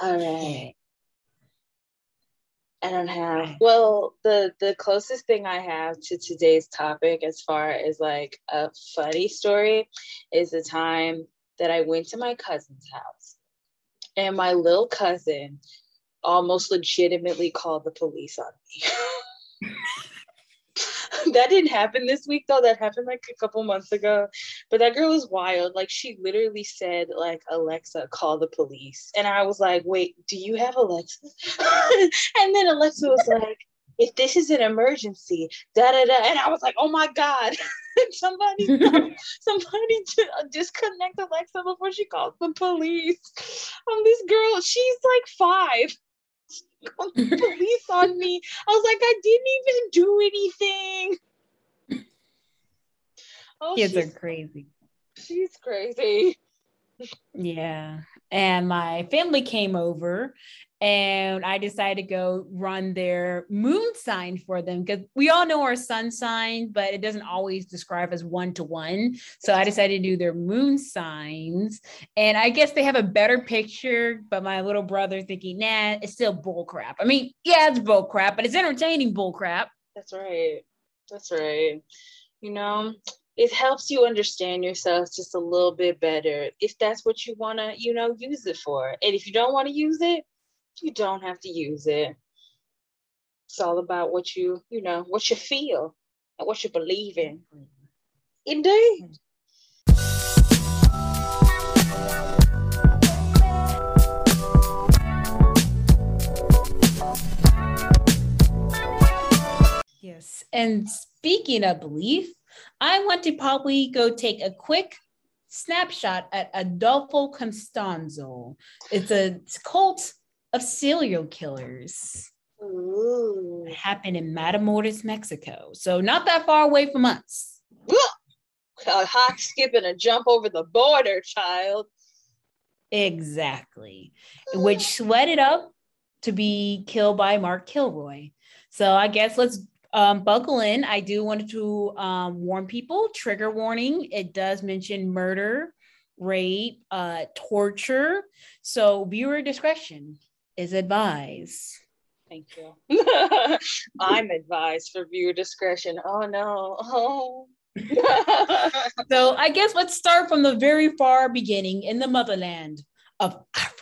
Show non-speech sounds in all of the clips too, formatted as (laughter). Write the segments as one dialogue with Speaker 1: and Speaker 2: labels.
Speaker 1: All right. I don't have well the the closest thing I have to today's topic as far as like a funny story is the time that I went to my cousin's house and my little cousin almost legitimately called the police on me. (laughs) (laughs) that didn't happen this week though. That happened like a couple months ago. But that girl was wild. Like she literally said, like, Alexa, call the police. And I was like, wait, do you have Alexa? (laughs) and then Alexa was like, if this is an emergency, da da da. And I was like, oh my God. (laughs) somebody somebody disconnect Alexa before she calls the police. Um, this girl, she's like five police on me. I was like, I didn't even do anything.
Speaker 2: Oh, Kids are crazy.
Speaker 1: She's crazy.
Speaker 2: Yeah. And my family came over and I decided to go run their moon sign for them because we all know our sun sign, but it doesn't always describe as one to one. So I decided to do their moon signs, and I guess they have a better picture. But my little brother thinking, nah, it's still bull crap. I mean, yeah, it's bull crap, but it's entertaining bull crap.
Speaker 1: That's right. That's right. You know, it helps you understand yourself just a little bit better if that's what you want to, you know, use it for. And if you don't want to use it, you don't have to use it. It's all about what you, you know, what you feel and what you believe in. Indeed.
Speaker 2: Yes. And speaking of belief, I want to probably go take a quick snapshot at Adolfo Constanzo. It's a cult of serial killers Ooh. happened in Matamoros, Mexico. So not that far away from us.
Speaker 1: A hop, skip, and a jump over the border, child.
Speaker 2: Exactly. Which led it up to be killed by Mark Kilroy. So I guess let's um, buckle in. I do want to um, warn people trigger warning. It does mention murder, rape, uh, torture. So viewer discretion is advised.
Speaker 1: Thank you. (laughs) I'm advised for viewer discretion. Oh no. Oh. (laughs)
Speaker 2: so I guess let's start from the very far beginning in the motherland of Africa.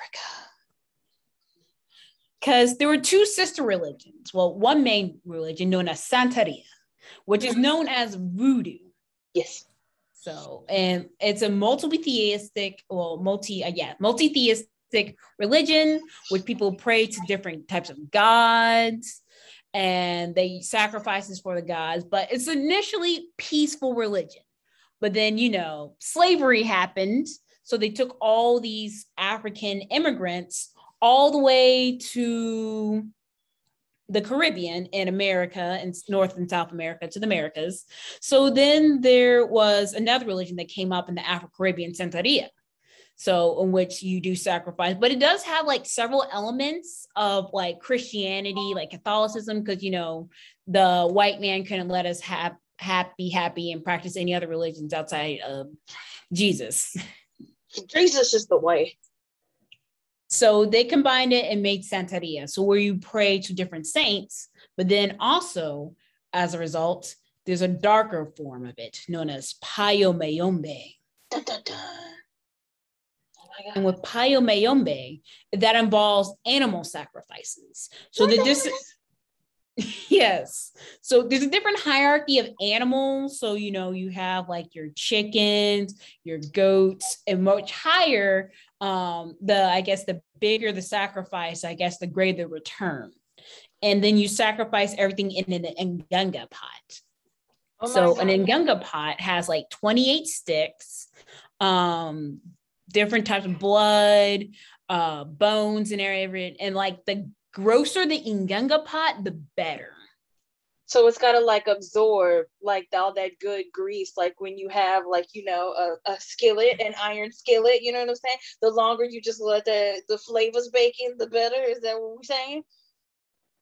Speaker 2: Because there were two sister religions. Well, one main religion known as Santeria, which is known as voodoo.
Speaker 1: Yes.
Speaker 2: So, and it's a multi-theistic, well, multi, uh, yeah, multi-theistic religion, which people pray to different types of gods and they sacrifices for the gods, but it's initially peaceful religion. But then, you know, slavery happened. So they took all these African immigrants all the way to the Caribbean and America and North and South America to the Americas. So then there was another religion that came up in the Afro Caribbean, Santeria so in which you do sacrifice but it does have like several elements of like christianity like catholicism because you know the white man couldn't let us have happy happy and practice any other religions outside of jesus. (laughs)
Speaker 1: Jesus is the way.
Speaker 2: So they combined it and made santeria so where you pray to different saints but then also as a result there's a darker form of it known as palo mayombe dun, dun, dun and with Palo Mayombe, that involves animal sacrifices. So the dis- (laughs) yes. So there's a different hierarchy of animals. So you know, you have like your chickens, your goats, and much higher. Um, the I guess the bigger the sacrifice, I guess the greater the return. And then you sacrifice everything in an ngunga pot. Oh so God. an ngunga pot has like 28 sticks. Um, different types of blood, uh, bones and everything. And like the grosser the ngunga pot, the better.
Speaker 1: So it's gotta like absorb like all that good grease, like when you have like you know a, a skillet, an iron skillet. You know what I'm saying? The longer you just let the the flavors bake in, the better. Is that what we're saying?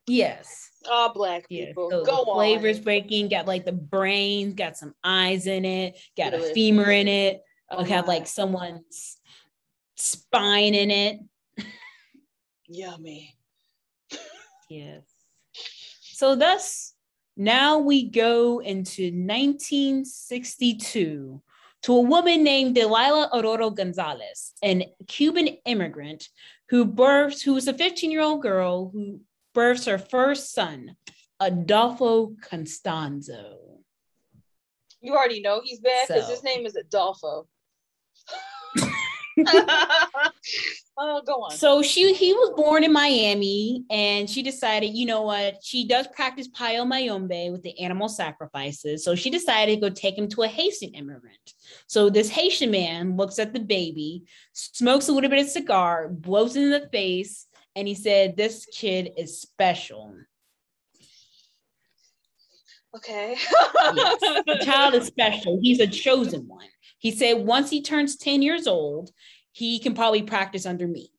Speaker 2: Yes.
Speaker 1: All black people. Yeah, so Go
Speaker 2: on. Flavors breaking, got like the brains, got some eyes in it, got a femur in it. Have like someone's spine in it.
Speaker 1: Yummy.
Speaker 2: yes. So thus, now we go into 1962 to a woman named Delilah Aurora Gonzalez, an Cuban immigrant who births, who was a 15 year old girl who births her first son, Adolfo Constanzo.
Speaker 1: You already know he's bad because so. his name is Adolfo. (laughs) oh, go on.
Speaker 2: So she he was born in Miami and she decided, you know what, she does practice Palo Mayombe with the animal sacrifices. So she decided to go take him to a Haitian immigrant. So this Haitian man looks at the baby, smokes a little bit of cigar, blows it in the face, and he said, This kid is special.
Speaker 1: Okay.
Speaker 2: yes. (laughs) The child is special. He's a chosen one. He said once he turns 10 years old, he can probably practice under me.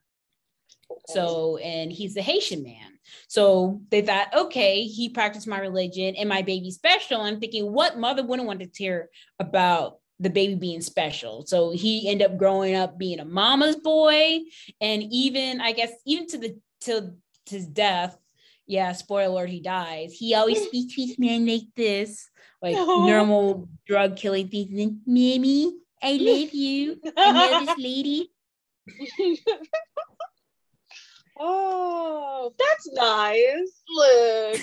Speaker 2: So, and he's a Haitian man. So they thought, okay, he practiced my religion and my baby special. I'm thinking, what mother wouldn't want to hear about the baby being special? So he ended up growing up being a mama's boy. And even, I guess, even to the, till his death, yeah, spoiler alert, he dies. He always (laughs) speaks to his man like this like oh. normal drug killing things. Mammy, I love (laughs) you. I love this lady. (laughs)
Speaker 1: oh, that's nice. Look,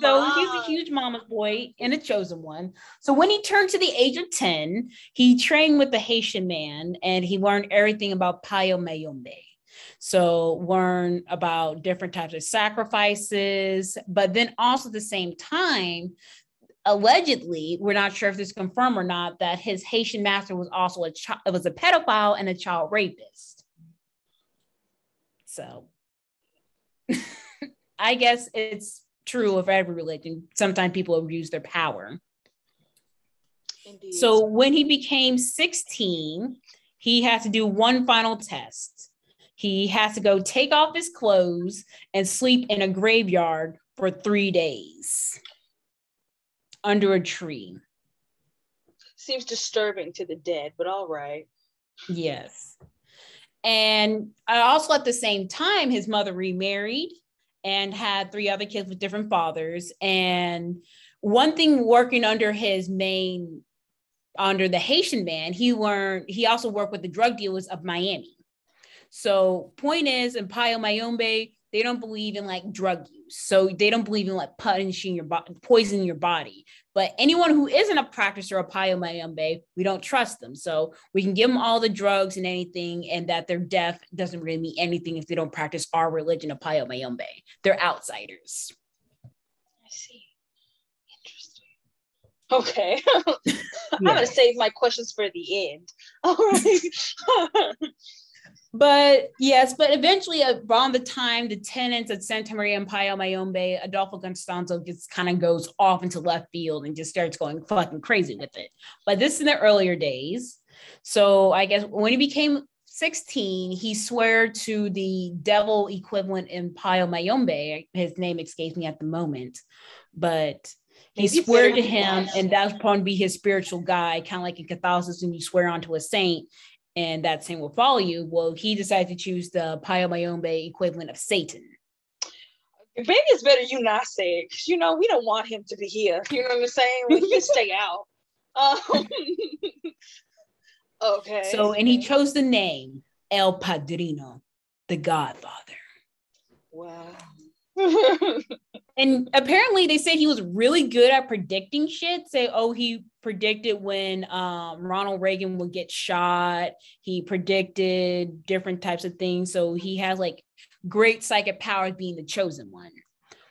Speaker 2: so he's a huge mama's boy and a chosen one. So when he turned to the age of 10, he trained with the Haitian man and he learned everything about Palo Mayombe. So learn about different types of sacrifices, but then also at the same time, allegedly, we're not sure if this is confirmed or not, that his Haitian master was also a child, was a pedophile and a child rapist. So (laughs) I guess it's true of every religion. Sometimes people abuse their power. Indeed. So when he became 16, he had to do one final test. He has to go take off his clothes and sleep in a graveyard for three days under a tree.
Speaker 1: Seems disturbing to the dead, but all right.
Speaker 2: Yes. And also at the same time, his mother remarried and had three other kids with different fathers. And one thing working under his main, under the Haitian man, he learned, he also worked with the drug dealers of Miami. So, point is, in Palo Mayombe, they don't believe in like drug use. So they don't believe in like punishing your body, poisoning your body. But anyone who isn't a practicer of Palo Mayombe, we don't trust them. So we can give them all the drugs and anything, and that their death doesn't really mean anything if they don't practice our religion of Palo Mayombe. They're outsiders.
Speaker 1: I see. Interesting. Okay. (laughs) I'm yeah. gonna save my questions for the end. All right. (laughs)
Speaker 2: But yes, but eventually uh, around the time the tenants at Santeria and Palo Mayombe, Adolfo Constanzo just kind of goes off into left field and just starts going fucking crazy with it. But this is in the earlier days. So I guess when he became 16, he swore to the devil equivalent in Palo Mayombe. His name escapes me at the moment, but he swore to him, and that's probably be his spiritual guide, kind of like in Catholicism, you swear onto a saint and that same will follow you. Well, he decided to choose the Palo Mayombe equivalent of Satan.
Speaker 1: Maybe it's better you not say it because you know we don't want him to be here. You know what I'm saying? Like, he can (laughs) stay out. Um, (laughs) okay.
Speaker 2: So, and he chose the name El Padrino, the Godfather.
Speaker 1: Wow. (laughs)
Speaker 2: and apparently they said he was really good at predicting shit. Say, oh, he predicted when um, Ronald Reagan would get shot. He predicted different types of things. So he has like great psychic powers being the chosen one.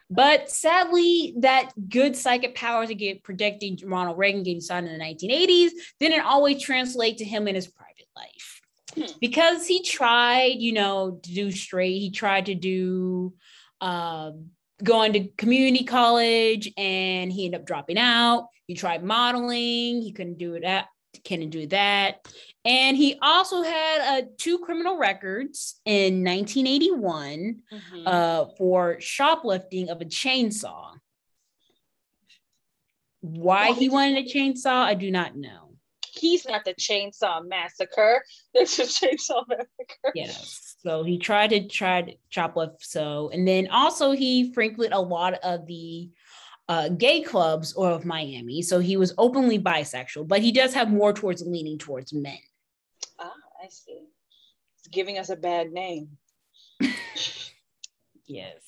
Speaker 2: But sadly, that good psychic powers to get predicting Ronald Reagan getting shot in the 1980s didn't always translate to him in his private life. Hmm. Because he tried, you know, to do straight, he tried to do um, going to community college and he ended up dropping out. He tried modeling, he couldn't do it that, couldn't do that. And he also had uh, two criminal records in 1981 mm-hmm. uh, for shoplifting of a chainsaw. Why he wanted a chainsaw, I do not know.
Speaker 1: He's not the chainsaw massacre. (laughs) There's a chainsaw massacre.
Speaker 2: Yes. So he tried to try to chop off so, and then also he frequented a lot of the uh, gay clubs of Miami. So he was openly bisexual, but he does have more towards leaning towards men.
Speaker 1: Ah, I see. It's giving us a bad name. (laughs)
Speaker 2: yes.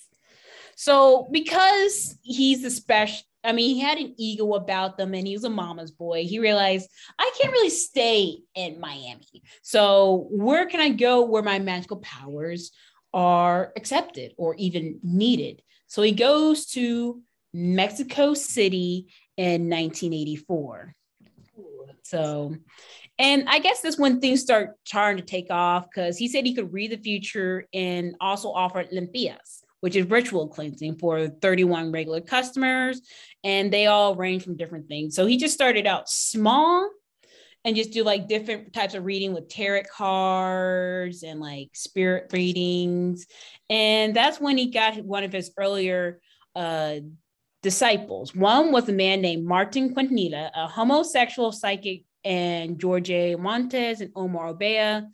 Speaker 2: So because he's a special, I mean, he had an ego about them and he was a mama's boy. He realized I can't really stay in Miami. So where can I go where my magical powers are accepted or even needed? So he goes to Mexico City in 1984. So, and I guess this when things start trying to take off because he said he could read the future and also offer limpias, which is ritual cleansing for 31 regular customers. And they all range from different things. So he just started out small and just do like different types of reading with tarot cards and like spirit readings. And that's when he got one of his earlier uh, disciples. One was a man named Martin Quintanilla, a homosexual psychic, and Jorge Montes and Omar Orea.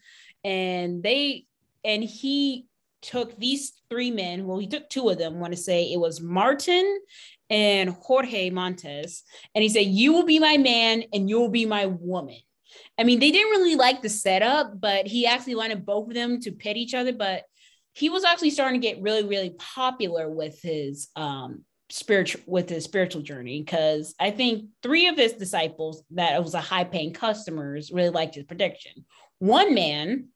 Speaker 2: And they and he took these three men. Well, he took two of them. Want to say it was Martin and Jorge Montes. And he said, You will be my man and you will be my woman. I mean, they didn't really like the setup, but he actually wanted both of them to pit each other. But he was actually starting to get really, really popular with his um, spiritual with his spiritual journey because I think three of his disciples that was a high paying customers really liked his prediction. One man,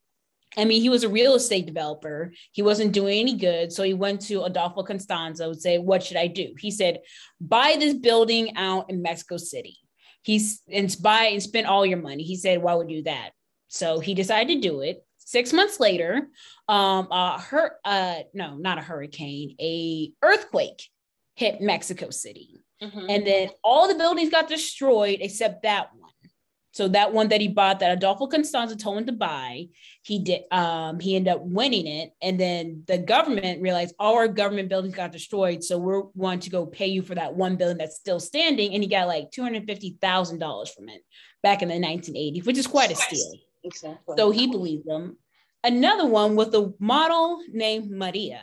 Speaker 2: I mean, he was a real estate developer. He wasn't doing any good. So he went to Adolfo Constanzo and say, What should I do? He said, Buy this building out in Mexico City. He's and buy and spend all your money. He said, Why would you do that? So he decided to do it. Six months later, um, uh, her, uh, no, not a hurricane, a earthquake hit Mexico City. Mm-hmm. And then all the buildings got destroyed except that one. So that one that he bought that Adolfo Constanzo told him to buy, he did um he ended up winning it. And then the government realized all our government buildings got destroyed. So we're want to go pay you for that one building that's still standing. And he got like $250,000 from it back in the 1980s, which is quite a steal. Exactly. So he believed them. Another one was a model named Maria.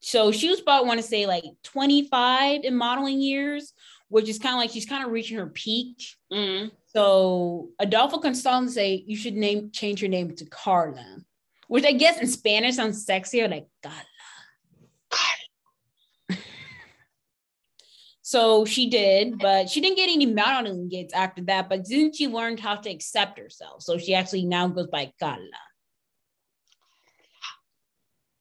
Speaker 2: So she was about, I want to say, like 25 in modeling years, which is kind of like she's kind of reaching her peak. Mm. So Adolfo Constanzo say you should name change your name to Carla, which I guess in Spanish sounds sexier, like Carla. Carla. so she did, but she didn't get any modeling gigs after that. But then she learned how to accept herself. So she actually now goes by Carla.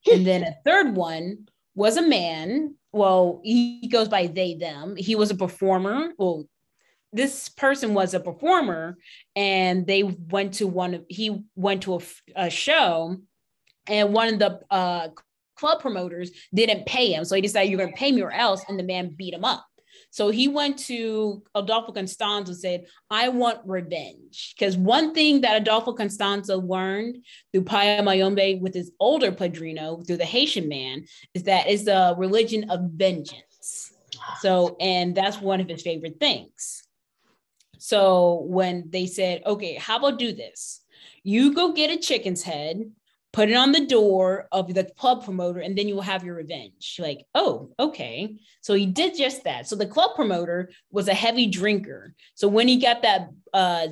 Speaker 2: and then a third one was a man. Well, he goes by they, them. He was a performer. Well, this person was a performer and they went to one of, he went to a, a show and one of the uh, club promoters didn't pay him. So he decided, you're going to pay me or else. And the man beat him up. So he went to Adolfo Constanzo and said, I want revenge. Because one thing that Adolfo Constanzo learned through Palo Mayombe with his older padrino, through the Haitian man, is that it's the religion of vengeance. So, and that's one of his favorite things. So when they said, okay, how about do this? You go get a chicken's head, put it on the door of the club promoter, and then you will have your revenge. Like, oh, okay. So he did just that. So the club promoter was a heavy drinker. So when he got that uh,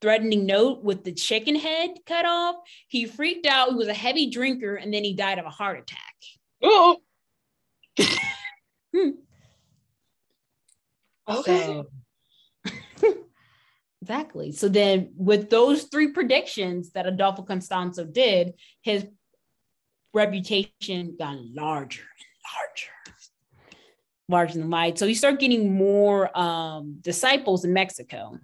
Speaker 2: threatening note with the chicken head cut off, he freaked out. He was a heavy drinker, and then he died of a heart attack. Oh. (laughs) hmm. Okay. So, Exactly. So then, with those three predictions that Adolfo Constanzo did, his reputation got larger and larger, larger than life. So he started getting more um, disciples in Mexico.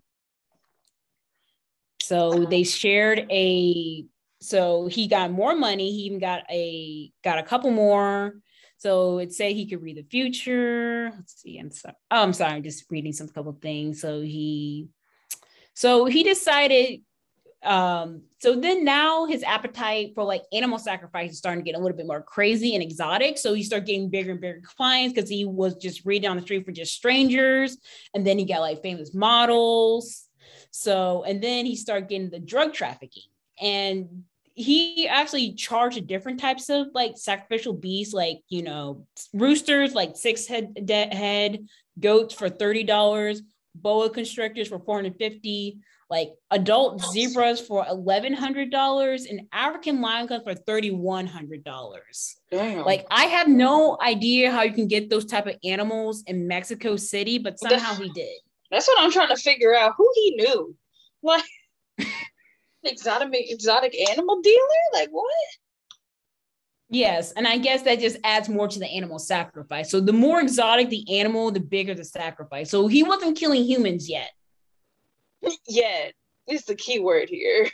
Speaker 2: So they shared a. So he got more money. He even got a got a couple more. So it said he could read the future. Let's see. I'm sorry. Oh, I'm sorry. I'm just reading some couple things. So he so he decided. Um, so then now his appetite for like animal sacrifice is starting to get a little bit more crazy and exotic. So he started getting bigger and bigger clients because he was just reading on the street for just strangers. And then he got like famous models. So, and then he started getting the drug trafficking. And he actually charged different types of like sacrificial beasts, like you know, roosters, like six head de- head, goats for thirty dollars, boa constrictors for four hundred fifty, like adult zebras for eleven hundred dollars, and African lion cubs for thirty one hundred dollars. Like I have no idea how you can get those type of animals in Mexico City, but somehow he did.
Speaker 1: That's what I'm trying to figure out. Who he knew, like (laughs) exotic exotic animal dealer? Like what?
Speaker 2: Yes, and I guess that just adds more to the animal sacrifice. So the more exotic the animal, the bigger the sacrifice. So he wasn't killing humans yet.
Speaker 1: Yet is the key word here.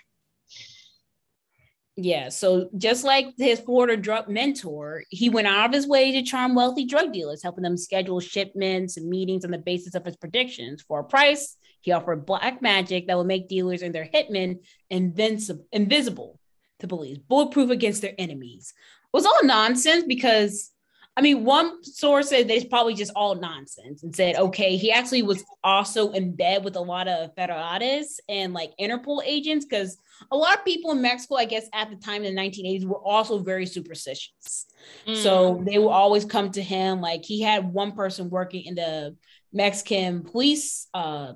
Speaker 2: Yeah, so just like his Florida drug mentor, he went out of his way to charm wealthy drug dealers, helping them schedule shipments and meetings on the basis of his predictions. For a price, he offered black magic that would make dealers and their hitmen invincible, invisible to police, bulletproof against their enemies. Was all nonsense because I mean, one source said it's probably just all nonsense and said, okay, he actually was also in bed with a lot of federales and like Interpol agents because a lot of people in Mexico, I guess, at the time in the 1980s were also very superstitious. Mm. So they would always come to him. Like he had one person working in the Mexican police uh,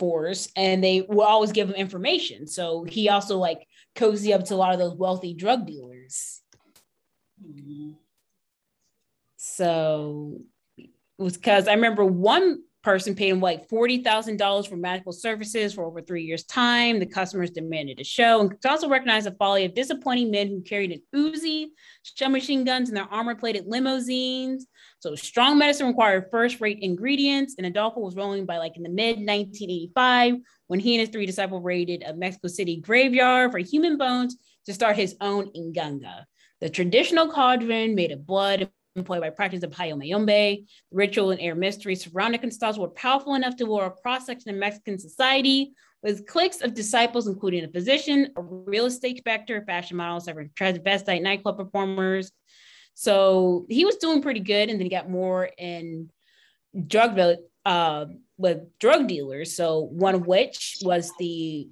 Speaker 2: force and they would always give him information. So he also like cozy up to a lot of those wealthy drug dealers. So it was because I remember one person him like $40,000 for medical services for over three years' time. The customers demanded a show and could also recognized the folly of disappointing men who carried an Uzi, submachine guns, and their armor plated limousines. So strong medicine required first rate ingredients. And Adolfo was rolling by like in the mid 1985 when he and his three disciples raided a Mexico City graveyard for human bones to start his own inganga. The traditional cauldron made of blood employed by practice of Palo Mayombe. Ritual and air mysteries surrounding Constance were powerful enough to lure a cross section of Mexican society with cliques of disciples, including a physician, a real estate inspector, fashion models, several transvestite nightclub performers. So he was doing pretty good, and then he got more in drug uh, with drug dealers. So one of which was the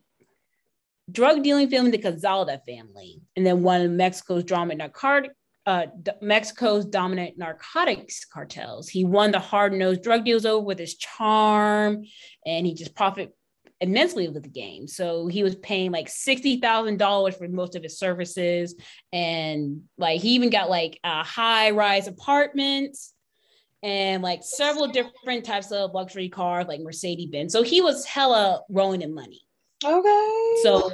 Speaker 2: drug dealing family, the Calzada family, and then one of Mexico's drama narcotic uh, Mexico's dominant narcotics cartels. He won the hard nosed drug deals over with his charm, and he just profited immensely with the game. So he was paying like sixty thousand dollars for most of his services, and like he even got like a high rise apartments and like several different types of luxury cars, like Mercedes Benz. So he was hella rolling in money.
Speaker 1: Okay.
Speaker 2: So,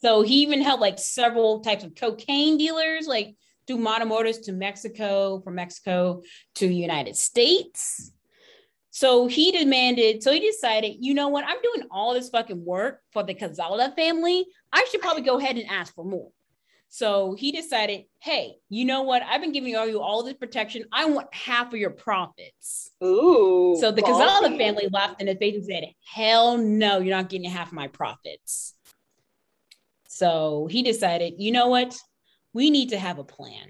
Speaker 2: so he even helped like several types of cocaine dealers, like through Matamoros to Mexico, from Mexico to United States. So he demanded, so he decided, you know what, I'm doing all this fucking work for the Calzada family. I should probably go ahead and ask for more. So he decided, hey, you know what? I've been giving you all this protection. I want half of your profits.
Speaker 1: Ooh.
Speaker 2: So the Calzada family laughed in his face and said, hell no, you're not getting half my profits. So he decided, you know what? we need to have a plan.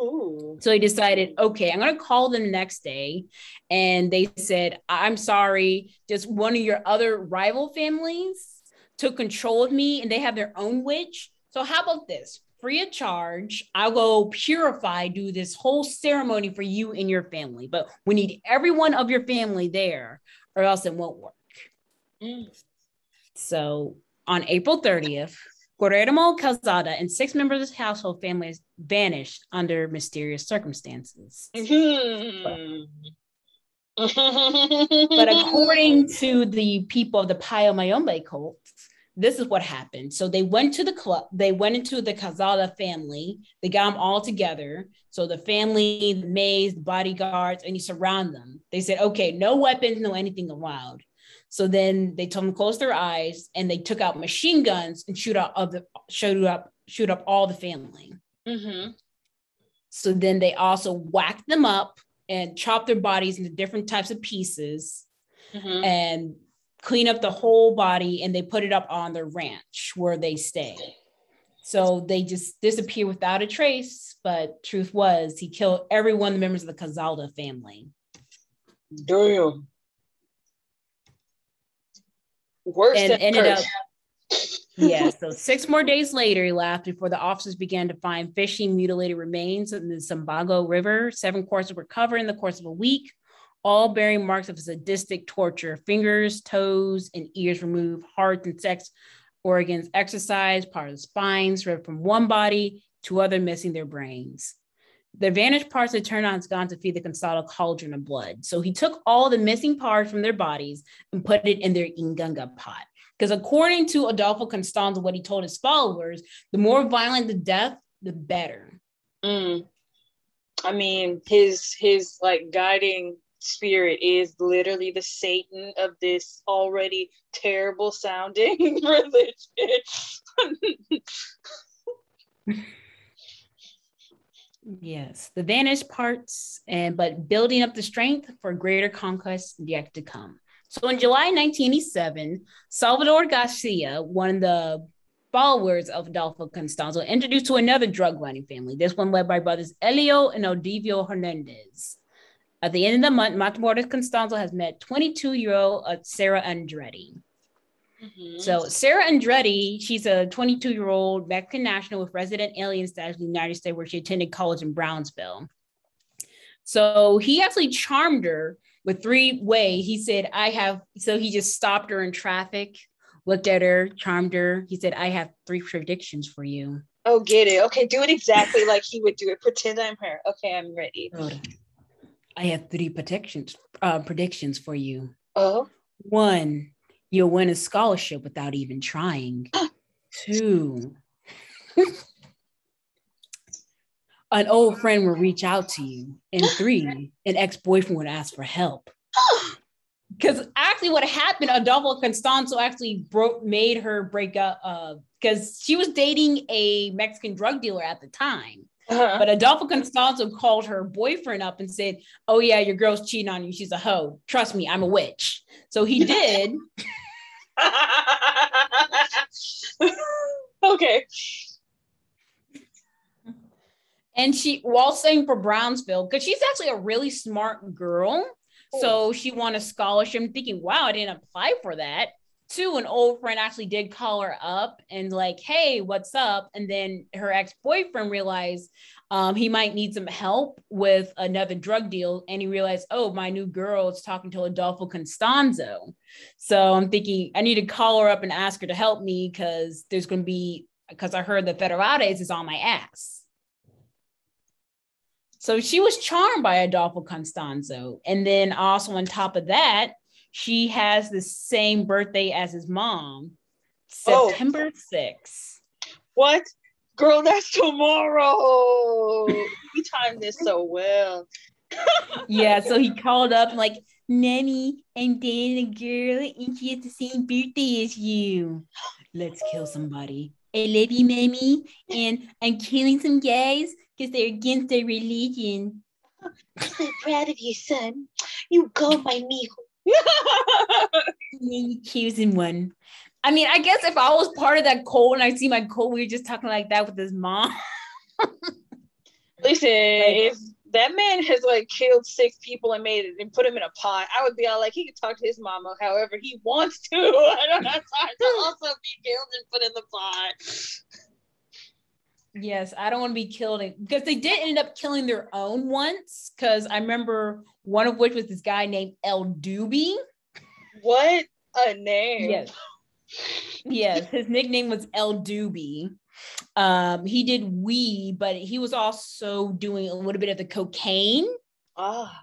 Speaker 2: Ooh. So he decided, okay, I'm going to call them the next day. And they said, I'm sorry, just one of your other rival families took control of me and they have their own witch. So, how about this? Free of charge, I'll go purify, do this whole ceremony for you and your family. But we need everyone of your family there, or else it won't work. Mm. So, on April 30th, Guillermo Calzada and six members of his household family vanished under mysterious circumstances. but, but according to the people of the Palo Mayombe cult, this is what happened. So they went to the club, they went into the Calzada family, they got them all together. So the family, the maids, the bodyguards, and you surround them. They said, okay, no weapons, no anything allowed. So then they told them to close their eyes and they took out machine guns and shoot out of the shoot up shoot up all the family. Mm-hmm. So then they also whacked them up and chopped their bodies into different types of pieces mm-hmm. and clean up the whole body and they put it up on their ranch where they stay. So they just disappear without a trace. But truth was, he killed every one of the members of the Calzada family.
Speaker 1: Damn. Worse
Speaker 2: and
Speaker 1: than
Speaker 2: ended up yeah, so six more days later, he left before the officers began to find fishing mutilated remains in the Zumpango River. Seven corpses were covered in the course of a week, all bearing marks of sadistic torture fingers, toes, and ears removed, hearts and sex organs exercised, part of the spines ripped from one body to other, missing their brains. The vanished parts on his gone to feed the Constanzo cauldron of blood. So he took all the missing parts from their bodies and put it in their Ingunga pot. Because according to Adolfo Constanzo, what he told his followers, the more violent the death, the better.
Speaker 1: Mm. I mean, his his like guiding spirit is literally the Satan of this already terrible sounding (laughs) religion.
Speaker 2: Yes, the vanished parts, and but building up the strength for greater conquest yet to come. So in July 1987, Salvador Garcia, one of the followers of Adolfo Constanzo, introduced to another drug running family, this one led by brothers Elio and Ovidio Hernandez. At the end of the month, Matamoros Constanzo has met 22 year old uh, Sarah Aldrete. Mm-hmm. So Sarah Aldrete, she's a 22 year old Mexican national with resident alien status in the United States, where she attended college in Brownsville. So he actually charmed her with three way. He said, I have, so he just stopped her in traffic, looked at her, charmed her. He said, I have three predictions for you.
Speaker 1: Oh, get it. Okay, do it exactly like he would do it. Pretend I'm her. Okay, I'm ready.
Speaker 2: I have three predictions, uh, predictions for you.
Speaker 1: Oh.
Speaker 2: One, you'll win a scholarship without even trying. (gasps) Two, an old friend will reach out to you. And three, an ex boyfriend would ask for help. (gasps) Because actually, what happened, Adolfo Constanzo actually broke, made her break up because uh, she was dating a Mexican drug dealer at the time. Uh-huh. But Adolfo Constanzo called her boyfriend up and said, Oh, yeah, your girl's cheating on you. She's a hoe. Trust me, I'm a witch. So he (laughs) did. (laughs)
Speaker 1: okay.
Speaker 2: And she, while staying for Brownsville, because she's actually a really smart girl. So she won a scholarship. Thinking, wow, I didn't apply for that. Two, an old friend actually did call her up and like, hey, what's up? And then her ex-boyfriend realized um, he might need some help with another drug deal. And he realized, oh, my new girl is talking to Adolfo Constanzo. So I'm thinking I need to call her up and ask her to help me because there's going to be, because I heard the Federales is on my ass. So she was charmed by Adolfo Constanzo. And then also on top of that, she has the same birthday as his mom, oh. September oh. 6th.
Speaker 1: What? Girl, that's tomorrow. (laughs) we timed this so well.
Speaker 2: yeah, so he called up like, Nanny, I'm dating a girl and she has the same birthday as you. Let's kill somebody. I love you, Mammy, and I'm killing some guys because they're against their religion.
Speaker 1: I'm (laughs) so proud of you, son. You go, my mijo. (laughs)
Speaker 2: you choosing one. I mean, I guess if I was part of that cult and I see my cult, we were just talking like that with his mom.
Speaker 1: Listen, if that man has like killed six people and made it and put him in a pot, I would be all like, he can talk to his mama however he wants to. (laughs) I don't have time to (laughs) also be killed and put in the pot.
Speaker 2: Yes, I don't want to be killed because they did end up killing their own once. Because I remember one of which was this guy named El Doobie.
Speaker 1: What a name!
Speaker 2: Yes, yes, his nickname was El Doobie. Um, he did weed, but he was also doing a little bit of the cocaine.
Speaker 1: Ah.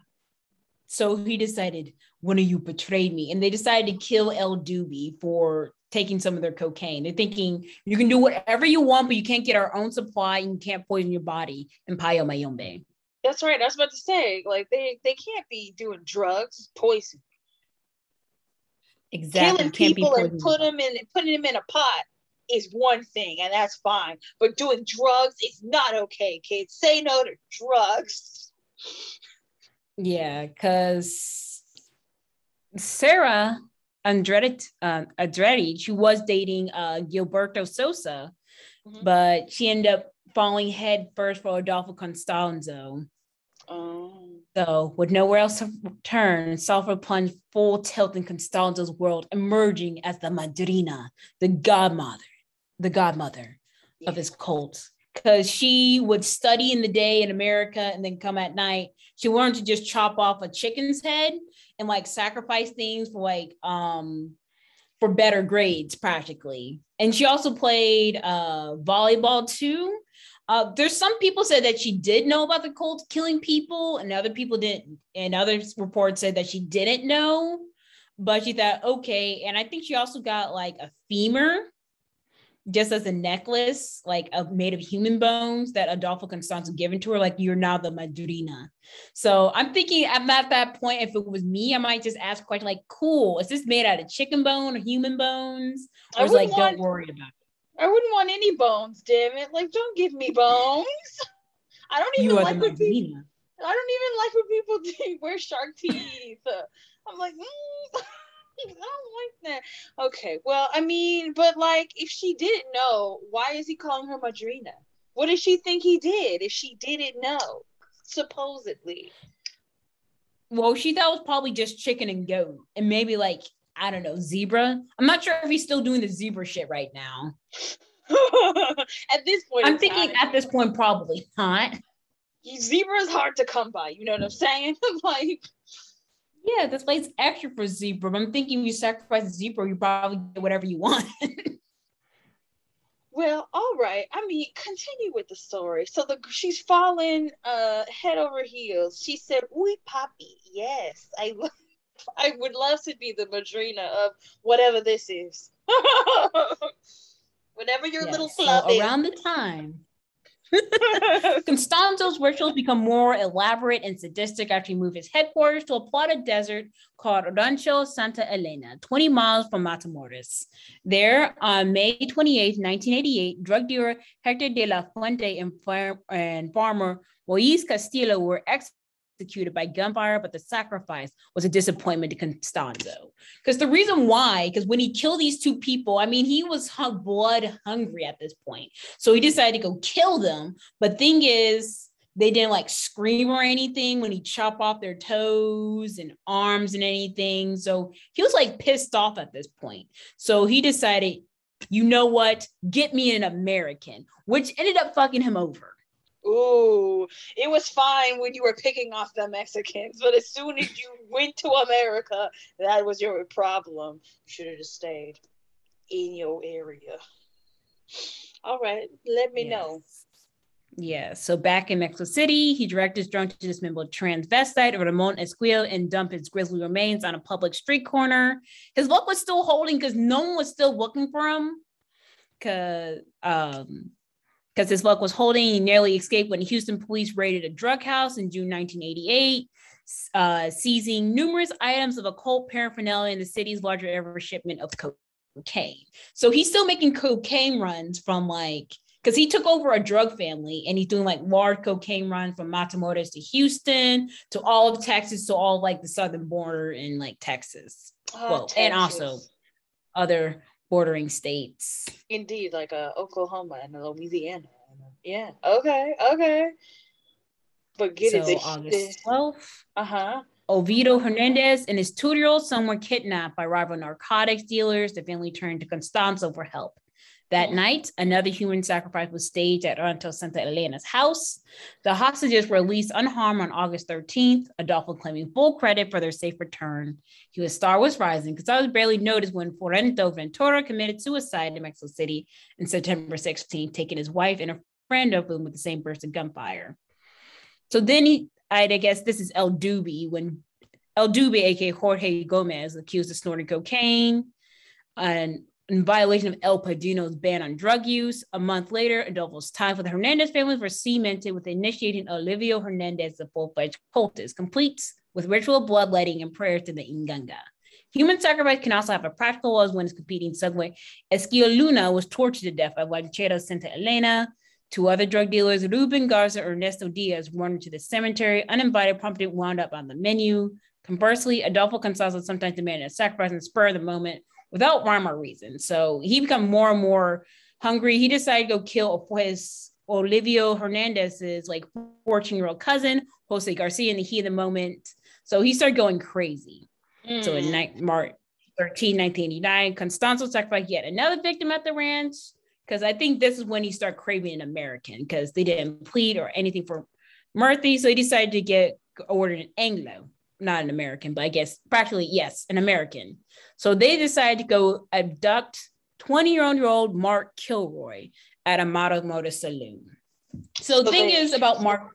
Speaker 2: So he decided, of you betrayed me. And they decided to kill El Doobie for taking some of their cocaine. They're thinking you can do whatever you want, but you can't get our own supply and you can't poison your body in Palo Mayombe.
Speaker 1: That's right. I was about to say, like they they can't be doing drugs, poison.
Speaker 2: Exactly.
Speaker 1: Killing people and put them in putting them in a pot is one thing, and that's fine. But doing drugs is not okay, kids. Say no to drugs.
Speaker 2: Yeah, because Sarah Aldrete, uh, Aldrete, she was dating uh, Gilberto Sosa, mm-hmm. but she ended up falling head first for Adolfo Constanzo. Oh. So, with nowhere else to turn, Sulfur plunged full tilt in Constanzo's world, emerging as the Madrina, the godmother, the godmother yeah. of his cult. Because she would study in the day in America and then come at night. She wanted to just chop off a chicken's head and like sacrifice things for like um for better grades practically. And she also played uh volleyball too uh, there's some people said that she did know about the cult killing people, and other people didn't. And other reports said that she didn't know, but she thought okay. And I think she also got like a femur, just as a necklace, like a, made of human bones that Adolfo Constanzo given to her. Like you're now the Madrina. So I'm thinking I'm at that point. If it was me, I might just ask a question like, "Cool, is this made out of chicken bone or human bones?" Or is like, want- "Don't worry about it."
Speaker 1: I wouldn't want any bones, damn it. Like, don't give me bones. I don't even like when people, I don't even like when people (laughs) wear shark teeth. I'm like, mm, (laughs) (laughs) I don't like that. Okay, well, I mean, but like, if she didn't know, why is he calling her Madrina? What does she think he did if she didn't know? Supposedly.
Speaker 2: Well, she thought it was probably just chicken and goat, and maybe like I don't know, zebra. I'm not sure if he's still doing the zebra shit right now. (laughs)
Speaker 1: at this point,
Speaker 2: I'm thinking at this point, probably not.
Speaker 1: Zebra is hard to come by. You know what I'm saying? (laughs) like,
Speaker 2: yeah, this place extra for zebra. But I'm thinking you sacrifice zebra, you probably get whatever you want. (laughs)
Speaker 1: well, all right. I mean, continue with the story. So the she's fallen uh head over heels. She said, "Uy, papi, yes, I." (laughs) I would love to be the madrina of whatever this is. (laughs) whatever your yes, little club
Speaker 2: so Around the time (laughs) Constanzo's rituals become more elaborate and sadistic after he moved his headquarters to a plotted desert called Rancho Santa Elena, 20 miles from Matamoros. There, on May 28, 1988, drug dealer Hector de la Fuente and, and farmer Moise Castillo were ex- executed by gunfire, but the sacrifice was a disappointment to Constanzo. Because the reason why, because when he killed these two people, I mean, he was blood hungry at this point. So he decided to go kill them. But thing is, they didn't like scream or anything when he chopped off their toes and arms and anything. So he was like pissed off at this point. So he decided, you know what? Get me an American, which ended up fucking him over.
Speaker 1: Ooh, it was fine when you were picking off the Mexicans, but as soon as you went to America, that was your problem. You should have just stayed in your area. All right, let me yes. know.
Speaker 2: Yeah, so back in Mexico City, he directed his drone to dismember transvestite Ramon Esquivel and dump his grisly remains on a public street corner. His luck was still holding because no one was still looking for him. Cause um because his luck was holding. He nearly escaped when Houston police raided a drug house in June 1988, uh, seizing numerous items of occult paraphernalia in the city's larger ever shipment of cocaine. So he's still making cocaine runs from like, because he took over a drug family and he's doing like large cocaine runs from Matamoros to Houston to all of Texas to all of, like the southern border in like Texas. Oh, well, Texas. and also other bordering states.
Speaker 1: Indeed, like uh, Oklahoma and Louisiana. Yeah. Okay. Okay.
Speaker 2: But get so it. August 12th. Uh huh. Ovidio Hernandez and his two-year-old son were kidnapped by rival narcotics dealers. The family turned to Constanzo for help. That night, another human sacrifice was staged at Rancho Santa Elena's house. The hostages were released unharmed on August 13th, Adolfo claiming full credit for their safe return. He was star was rising because I was barely noticed when Florentino Ventura committed suicide in Mexico City in September 16th, taking his wife and a friend of him with the same burst of gunfire. So then he, I guess this is El Dubi, when El Dubi, aka Jorge Gomez, accused of snorting cocaine and in violation of El Padrino's ban on drug use. A month later, Adolfo's ties with the Hernandez family were cemented with initiating Olivo Hernandez, the full-fledged cultist, complete with ritual bloodletting and prayers to the Inganga. Human sacrifice can also have a practical was when it's competing subway. Esquio Luna was tortured to death by Ranchero Santa Elena. Two other drug dealers, Ruben Garza Ernesto Diaz, wandered to the cemetery. Uninvited, promptly wound up on the menu. Conversely, Adolfo Gonzalez sometimes demanded a sacrifice and spur of the moment without rhyme or reason. So he become more and more hungry. He decided to go kill his Olivia Hernandez's like 14 year old cousin, Jose Garcia, in the heat of the moment. So he started going crazy. Mm. So in mm. night, March 13, 1989, Constanzo sacrificed yet another victim at the ranch. Because I think this is when he started craving an American because they didn't plead or anything for Murphy. So he decided to get ordered an Anglo, not an American, but I guess practically, yes, an American. So they decided to go abduct 20 year old Mark Kilroy at a model Motor Saloon. So the thing is about Mark.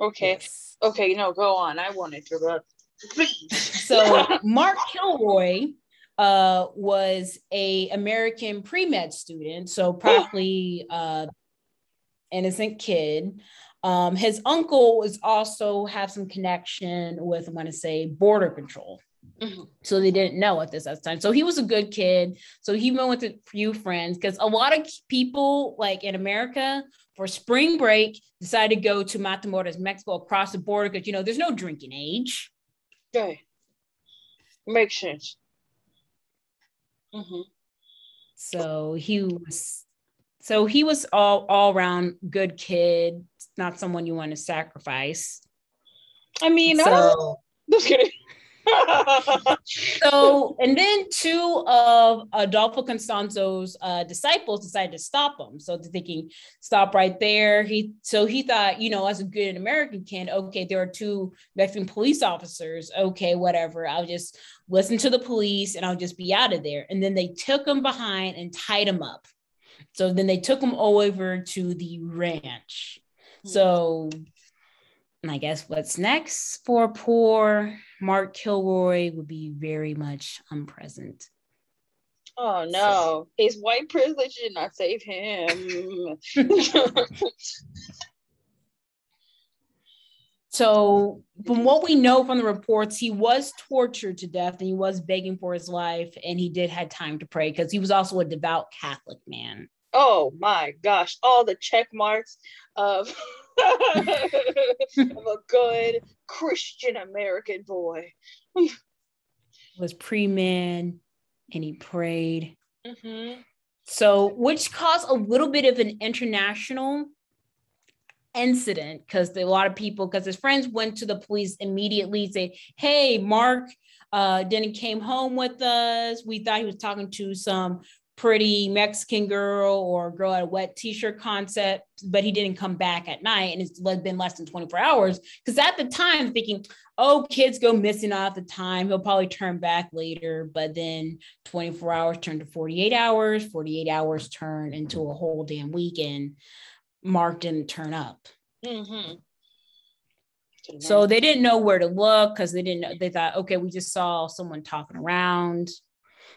Speaker 1: Okay. Yes. Okay, no, go on. I want to interrupt. (laughs)
Speaker 2: so Mark Kilroy uh, was a American pre-med student, so probably uh, innocent kid. Um, his uncle was also have some connection with, I'm going to say, border control. Mm-hmm. So they didn't know at this at the time. So he was a good kid. So he went with a few friends because a lot of people, like in America, for spring break, decided to go to Matamoros, Mexico, across the border because you know there's no drinking age.
Speaker 1: Okay, makes sense. Mm-hmm.
Speaker 2: So he was, so he was all all around good kid, not someone you want to sacrifice.
Speaker 1: I mean, so, (laughs) just kidding. (laughs)
Speaker 2: so, and then two of Adolfo Constanzo's uh, disciples decided to stop him. So they're thinking, stop right there. He so he thought, you know, as a good American kid, okay, there are two Mexican police officers. Okay, whatever. I'll just listen to the police and I'll just be out of there. And then they took him behind and tied him up. So then they took him over to the ranch. Hmm. So I guess what's next for poor Mark Kilroy would be very much unpresent.
Speaker 1: Oh no, so. his white privilege did not save him. (laughs)
Speaker 2: so, from what we know from the reports, he was tortured to death and he was begging for his life, and he did have time to pray because he was also a devout Catholic man.
Speaker 1: Oh my gosh, all the check marks of (laughs) of a good Christian American boy.
Speaker 2: was pre-man and he prayed. Mm-hmm. So, which caused a little bit of an international incident because a lot of people, because his friends went to the police immediately, say, "Hey, Mark uh, didn't came home with us. We thought he was talking to some pretty Mexican girl or girl at a wet t-shirt concept, but he didn't come back at night and it's been less than 24 hours. Because at the time thinking, oh, kids go missing all the time. He'll probably turn back later. But then 24 hours turned to 48 hours, 48 hours turned into a whole damn weekend. Mark didn't turn up. Mm-hmm. So they didn't know where to look because they didn't know. They thought, okay, we just saw someone talking around.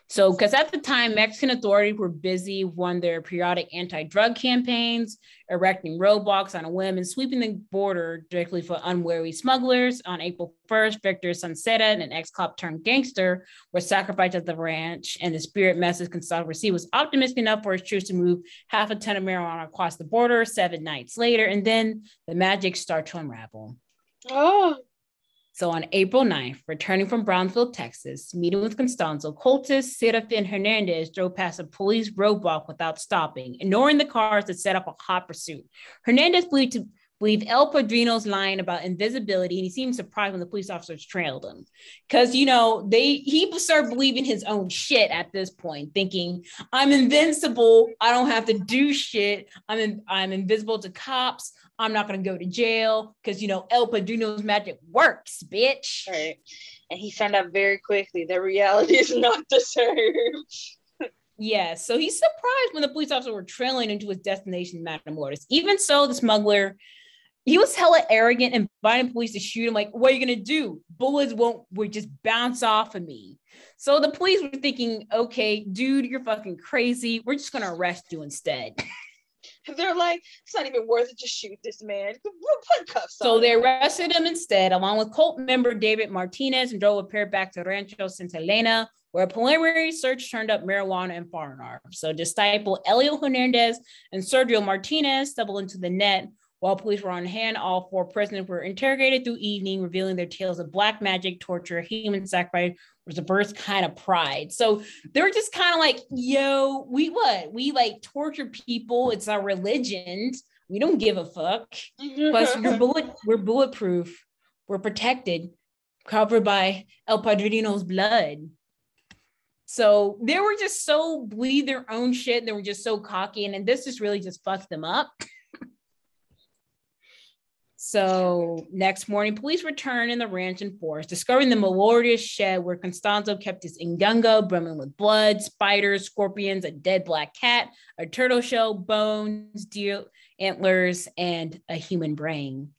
Speaker 2: So, because at the time, Mexican authorities were busy on their periodic anti drug campaigns, erecting roadblocks on a whim, and sweeping the border directly for unwary smugglers. On April 1st, Victor Sauceda, an ex cop turned gangster, was sacrificed at the ranch, and the spirit message received was optimistic enough for his troops to move half a ton of marijuana across the border seven nights later. And then the magic started to unravel. Oh, so on April 9th, returning from Brownsville, Texas, meeting with Constanzo, cultist Serafin Hernandez drove past a police roadblock without stopping, ignoring the cars that set up a hot pursuit. Hernandez believed to believe El Padrino's lying about invisibility, and he seemed surprised when the police officers trailed him. Because you know, they he started believing his own shit at this point, thinking, I'm invincible, I don't have to do shit, I'm in, I'm invisible to cops, I'm not gonna go to jail because you know El Padrino's magic works, bitch.
Speaker 1: Right. And he found out very quickly that reality is not the same.
Speaker 2: yeah, so he's surprised when the police officers were trailing into his destination, Matamoros. Even so, the smuggler, he was hella arrogant and inviting police to shoot him. Like, what are you gonna do? Bullets won't would just bounce off of me. So the police were thinking, okay, dude, you're fucking crazy. We're just gonna arrest you instead. (laughs)
Speaker 1: They're like, it's not even worth it to shoot this man. Put cuffs
Speaker 2: so on. they arrested him instead, along with cult member David Martinez, and drove a pair back to Rancho Santa Elena, where a preliminary search turned up marijuana and firearms. So disciple Elio Hernandez and Sergio Martinez stumbled into the net while police were on hand, all four prisoners were interrogated through evening, revealing their tales of black magic, torture, human sacrifice, was the first kind of pride. So they're just kind of like, yo, we what? We like torture people. It's our religion. We don't give a fuck. Plus, we're mm-hmm. bullet, we're bulletproof. We're protected, covered by El Padrino's blood. So they were just so bleed their own shit. They were just so cocky, and, and this just really just fucked them up. So next morning, police return in the ranch and forest, discovering the melodious shed where Constanzo kept his ingunga brimming with blood, spiders, scorpions, a dead black cat, a turtle shell, bones, deer antlers, and a human brain.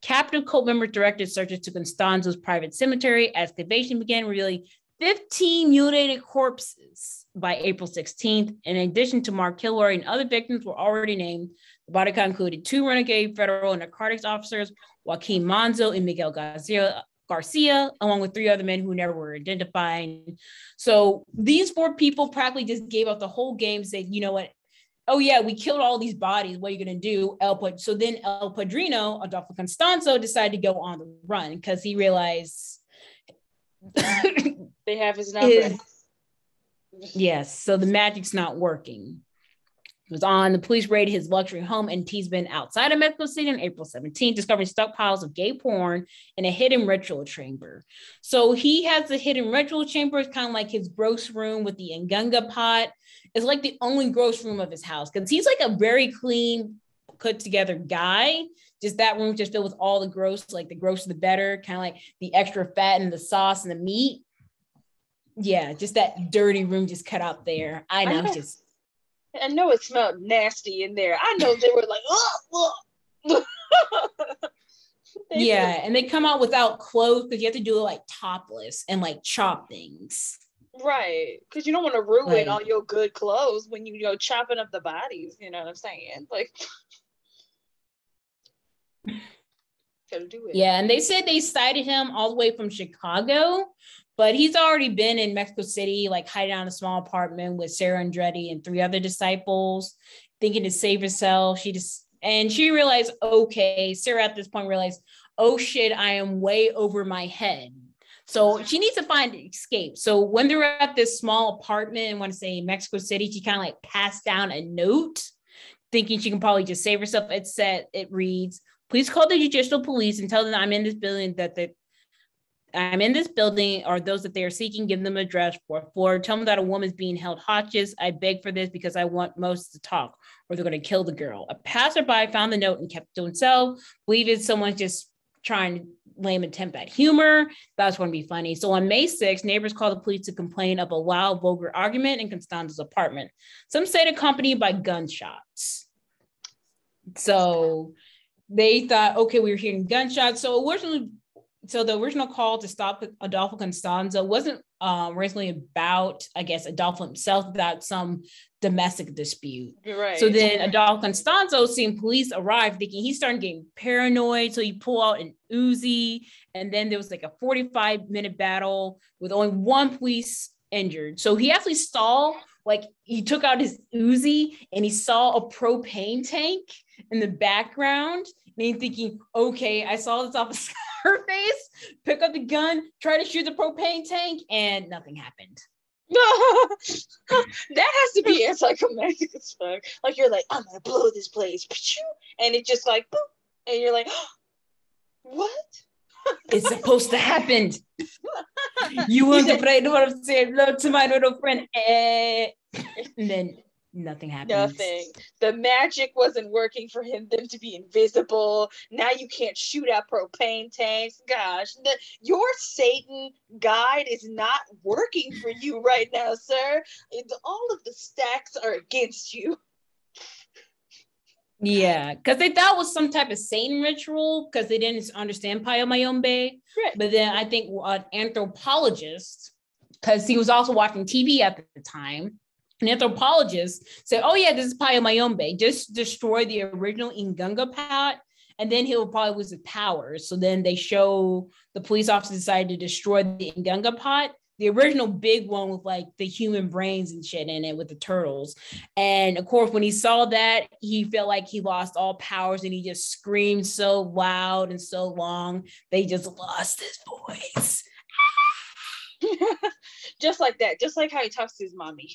Speaker 2: Captive cult member directed searches to Constanzo's private cemetery. Excavation began, revealing 15 mutilated corpses by April 16th. In addition to Mark Kilroy and other victims were already named, the body count included two renegade federal narcotics officers, Joaquin Manzo and Miguel Garcia, Garcia, along with three other men who never were identified. So these four people practically just gave up the whole game, said, you know what? Oh yeah, we killed all these bodies. What are you gonna do? El Pad- so then El Padrino, Adolfo Constanzo, decided to go on the run because he realized
Speaker 1: they have his (laughs) number. His,
Speaker 2: yes, so the magic's not working was on. The police raided his luxury home in Teasman outside of Mexico City on April 17, discovering stockpiles of gay porn in a hidden ritual chamber. So he has a hidden ritual chamber. It's kind of like his gross room with the Ngunga pot. It's like the only gross room of his house because he's like a very clean, put together guy. Just that room just filled with all the gross, like the grosser the better, kind of like the extra fat and the sauce and the meat. Yeah, just that dirty room just cut out there. I know, I just
Speaker 1: I know it smelled nasty in there. I know they were like, oh, (laughs)
Speaker 2: yeah, and they come out without clothes because you have to do it like topless and like chop things.
Speaker 1: Right, because you don't want to ruin like, all your good clothes when you go chopping up the bodies. You know what I'm saying? Like, (laughs)
Speaker 2: gotta do it. Yeah, and they said they cited him all the way from Chicago, but he's already been in Mexico City, like hiding out in a small apartment with Sarah Aldrete and three other disciples, thinking to save herself. She just and she realized, okay, Sarah at this point realized, oh shit, I am way over my head. So she needs to find escape. So when they're at this small apartment, I want to say Mexico City, she kind of like passed down a note, thinking she can probably just save herself. It said, it reads, please call the judicial police and tell them I'm in this building that the I'm in this building or those that they are seeking, give them address for floor. Tell them that a woman's being held hostage. I beg for this because I want most to talk or they're going to kill the girl. A passerby found the note and kept to himself, believing someone just trying to lame attempt at humor. That's going to be funny. So on May 6th, neighbors called the police to complain of a loud, vulgar argument in Constanzo's apartment. Some said accompanied by gunshots. So they thought, okay, we were hearing gunshots. So originally so the original call to stop Adolfo Constanzo wasn't um, originally about, I guess, Adolfo himself, about some domestic dispute. Right. So then Adolfo Constanzo, seeing police arrive, thinking he's starting getting paranoid. So he pulled out an Uzi, and then there was like a 45 minute battle with only one police injured. So he actually saw, like, he took out his Uzi and he saw a propane tank in the background. He's thinking, okay, I saw this off the (laughs) her face, pick up the gun, try to shoot the propane tank, and nothing happened. (laughs)
Speaker 1: that has to be anticlimactic as fuck. Like you're like, I'm gonna blow this place, and it just like, boop, and you're like, (gasps) what?
Speaker 2: it's supposed to happen. (laughs) you want to play the pray to say hello to my little friend, eh. and then nothing happened.
Speaker 1: Nothing. The magic wasn't working for him, them to be invisible. Now you can't shoot at propane tanks. Gosh, the, your Satan guide is not working for you (laughs) right now, sir. All of the stacks are against you.
Speaker 2: Yeah, because they thought it was some type of Satan ritual because they didn't understand Palo Mayombe. Right. But then I think an anthropologist, because he was also watching TV at the time, an anthropologist said, "Oh yeah, this is Palo Mayombe. Just destroy the original Ingunga pot, and then he'll probably lose his powers." So then they show the police officer decided to destroy the Ingunga pot, the original big one with like the human brains and shit in it with the turtles. And of course, when he saw that, he felt like he lost all powers, and he just screamed so loud and so long they just lost his voice. (laughs)
Speaker 1: just like that, just like how he talks to his mommy.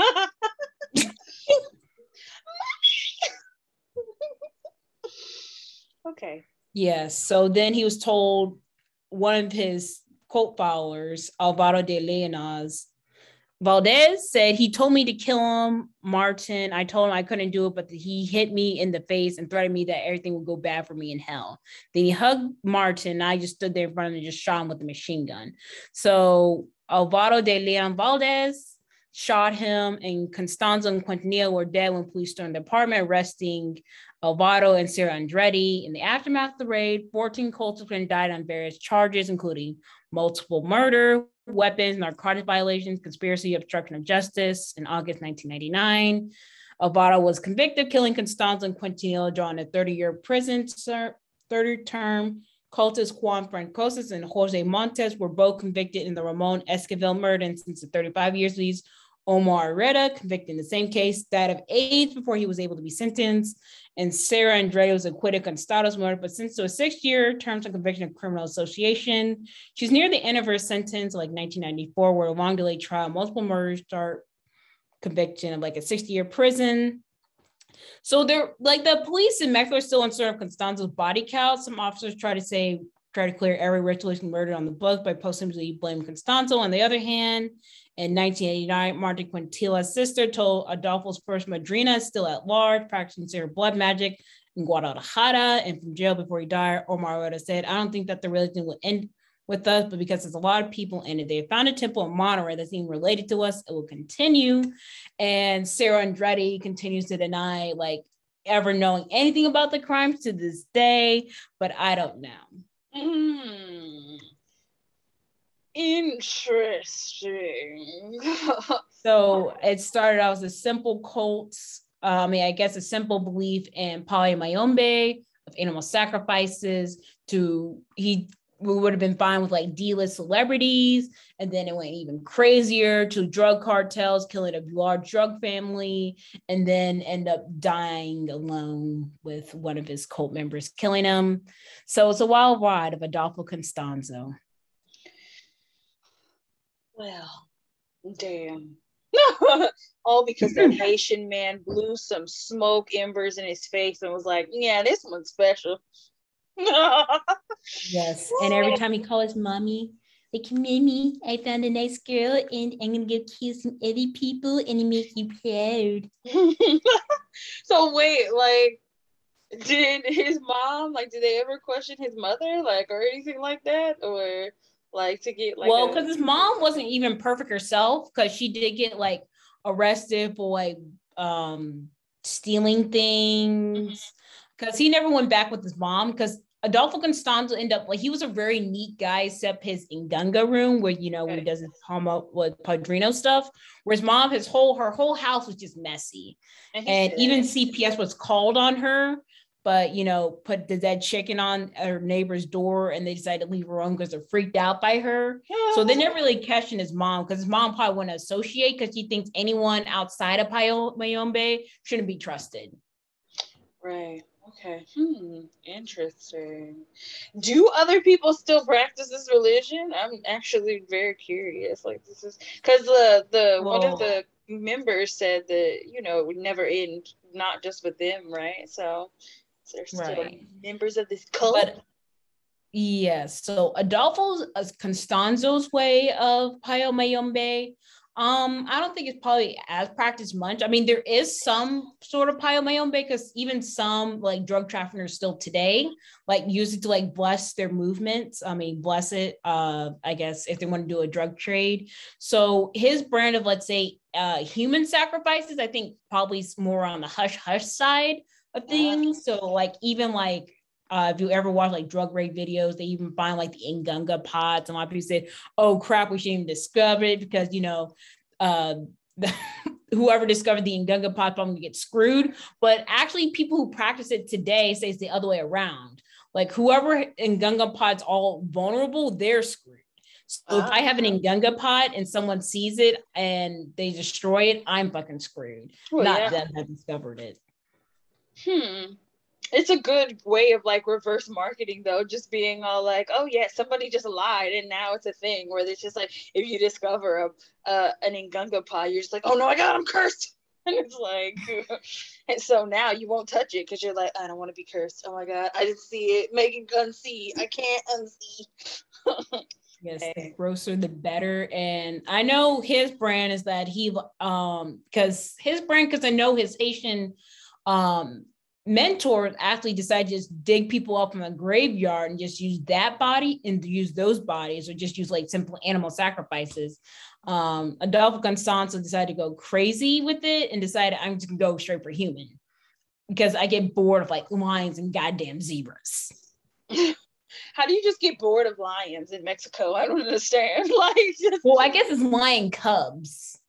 Speaker 1: (laughs) Okay.
Speaker 2: Yes. So then he was told one of his quote followers, Alvaro de Leonas, Valdez said he told me to kill him, Martin. I told him I couldn't do it, but he hit me in the face and threatened me that everything would go bad for me in hell. Then he hugged Martin. I just stood there in front of him and just shot him with a machine gun. So Alvaro de Leon Valdez shot him, and Constanzo and Quintanilla were dead when police stormed the apartment, arresting Alvaro and Sarah Aldrete. In the aftermath of the raid, 14 cultists died on various charges, including multiple murder, weapons, narcotics violations, conspiracy, obstruction of justice in August 1999. Alvaro was convicted of killing Constanzo and Quintanilla, drawn a 30-year prison 30 term. Cultist Juan Francosis and Jose Montes were both convicted in the Ramon Esquivel murder, and since the 35 years lease, Omar Herrera, convicted in the same case, died of AIDS before he was able to be sentenced. And Sarah Aldrete was acquitted on Stados murder, but sentenced to a six-year term of conviction of criminal association. She's near the end of her sentence, like 1994, where a long delayed trial, multiple murders start conviction of like a 60-year prison. So they're like the police in Mexico are still uncertain of Constanzo's body count. Some officers try to say try to clear every ritualistic murder on the book by posthumously blaming Constanzo. On the other hand, in 1989, Martin Quintilla's sister told Adolfo's first madrina, still at large, practicing her blood magic in Guadalajara and from jail before he died. Omar Herrera said, I don't think that the religion will end with us, but because there's a lot of people in it. They found a temple in Monterrey that's even related to us. It will continue. And Sarah Aldrete continues to deny like ever knowing anything about the crimes to this day, but I don't know. Mm.
Speaker 1: Interesting. (laughs)
Speaker 2: so it started out as a simple cult. Uh, I mean, I guess a simple belief in Palo-Mayombe of animal sacrifices. To he we would have been fine with like D-list celebrities, and then it went even crazier to drug cartels killing a large drug family, and then end up dying alone with one of his cult members killing him. So it's a wild ride of Adolfo Constanzo.
Speaker 1: Well, damn. (laughs) All because that (laughs) Haitian man blew some smoke embers in his face and was like, yeah, this one's special.
Speaker 2: Yes. (laughs) And every time he calls mommy, like, Mimi, I found a nice girl and I'm gonna go kiss some other people and he make you proud. (laughs)
Speaker 1: so wait, like did his mom like did they ever question his mother like or anything like that or like to get like
Speaker 2: well because his mom wasn't even perfect herself because she did get like arrested for like um stealing things because mm-hmm. he never went back with his mom because Adolfo Constanzo ended up like he was a very neat guy, except his Inganga room where you know when he does his homo with Padrino stuff. Whereas mom, his whole her whole house was just messy, and, and even CPS was called on her but you know, put the dead chicken on her neighbor's door and they decided to leave her alone because they're freaked out by her. Yeah. So they never really questioned his mom because his mom probably wouldn't associate because she thinks anyone outside of Mayombe shouldn't be trusted.
Speaker 1: Right. Okay. Hmm. Interesting. Do other people still practice this religion? I'm actually very curious. Like this is because the the one of the members said that you know it would never end, not just with them, right? So they're still right. members of this cult. But,
Speaker 2: yes. So Adolfo's uh, Constanzo's way of Palo-Mayombe, um, I don't think it's probably as practiced much. I mean, there is some sort of Palo-Mayombe because even some like drug traffickers still today like use it to like bless their movements. I mean, bless it. Uh, I guess if they want to do a drug trade. So his brand of let's say uh human sacrifices, I think probably more on the hush hush side of things. So like even like uh, if you ever watch like drug raid videos, they even find like the Ngunga pods. And a lot of people say, "Oh crap, we shouldn't even discover it because you know." Uh, (laughs) whoever discovered the Ngunga pod probably get screwed. But actually, people who practice it today say it's the other way around. Like whoever Ngunga pod's all vulnerable, they're screwed. So if I have an Ngunga pod and someone sees it and they destroy it, I'm fucking screwed. Well, Not yeah. them that discovered it
Speaker 1: hmm it's a good way of like reverse marketing though just being all like oh yeah somebody just lied and now it's a thing where it's just like if you discover a uh, an Ngunga pod you're just like oh no i got him cursed (laughs) And it's like, (laughs) and so now you won't touch it because you're like, I don't want to be cursed. Oh my God, I didn't see it. Megan unsee. I can't unsee. (laughs)
Speaker 2: yes, the grosser the better. And I know his brand is that he, um, because his brand, because I know his Haitian, um, mentors actually decide to just dig people up from a graveyard and just use that body and use those bodies or just use like simple animal sacrifices. Um, Adolfo Constanzo decided to go crazy with it and decided I'm just gonna go straight for human because I get bored of like lions and goddamn zebras. (laughs)
Speaker 1: How do you just get bored of lions in Mexico? I don't understand. (laughs) like, just...
Speaker 2: well, I guess it's lion cubs.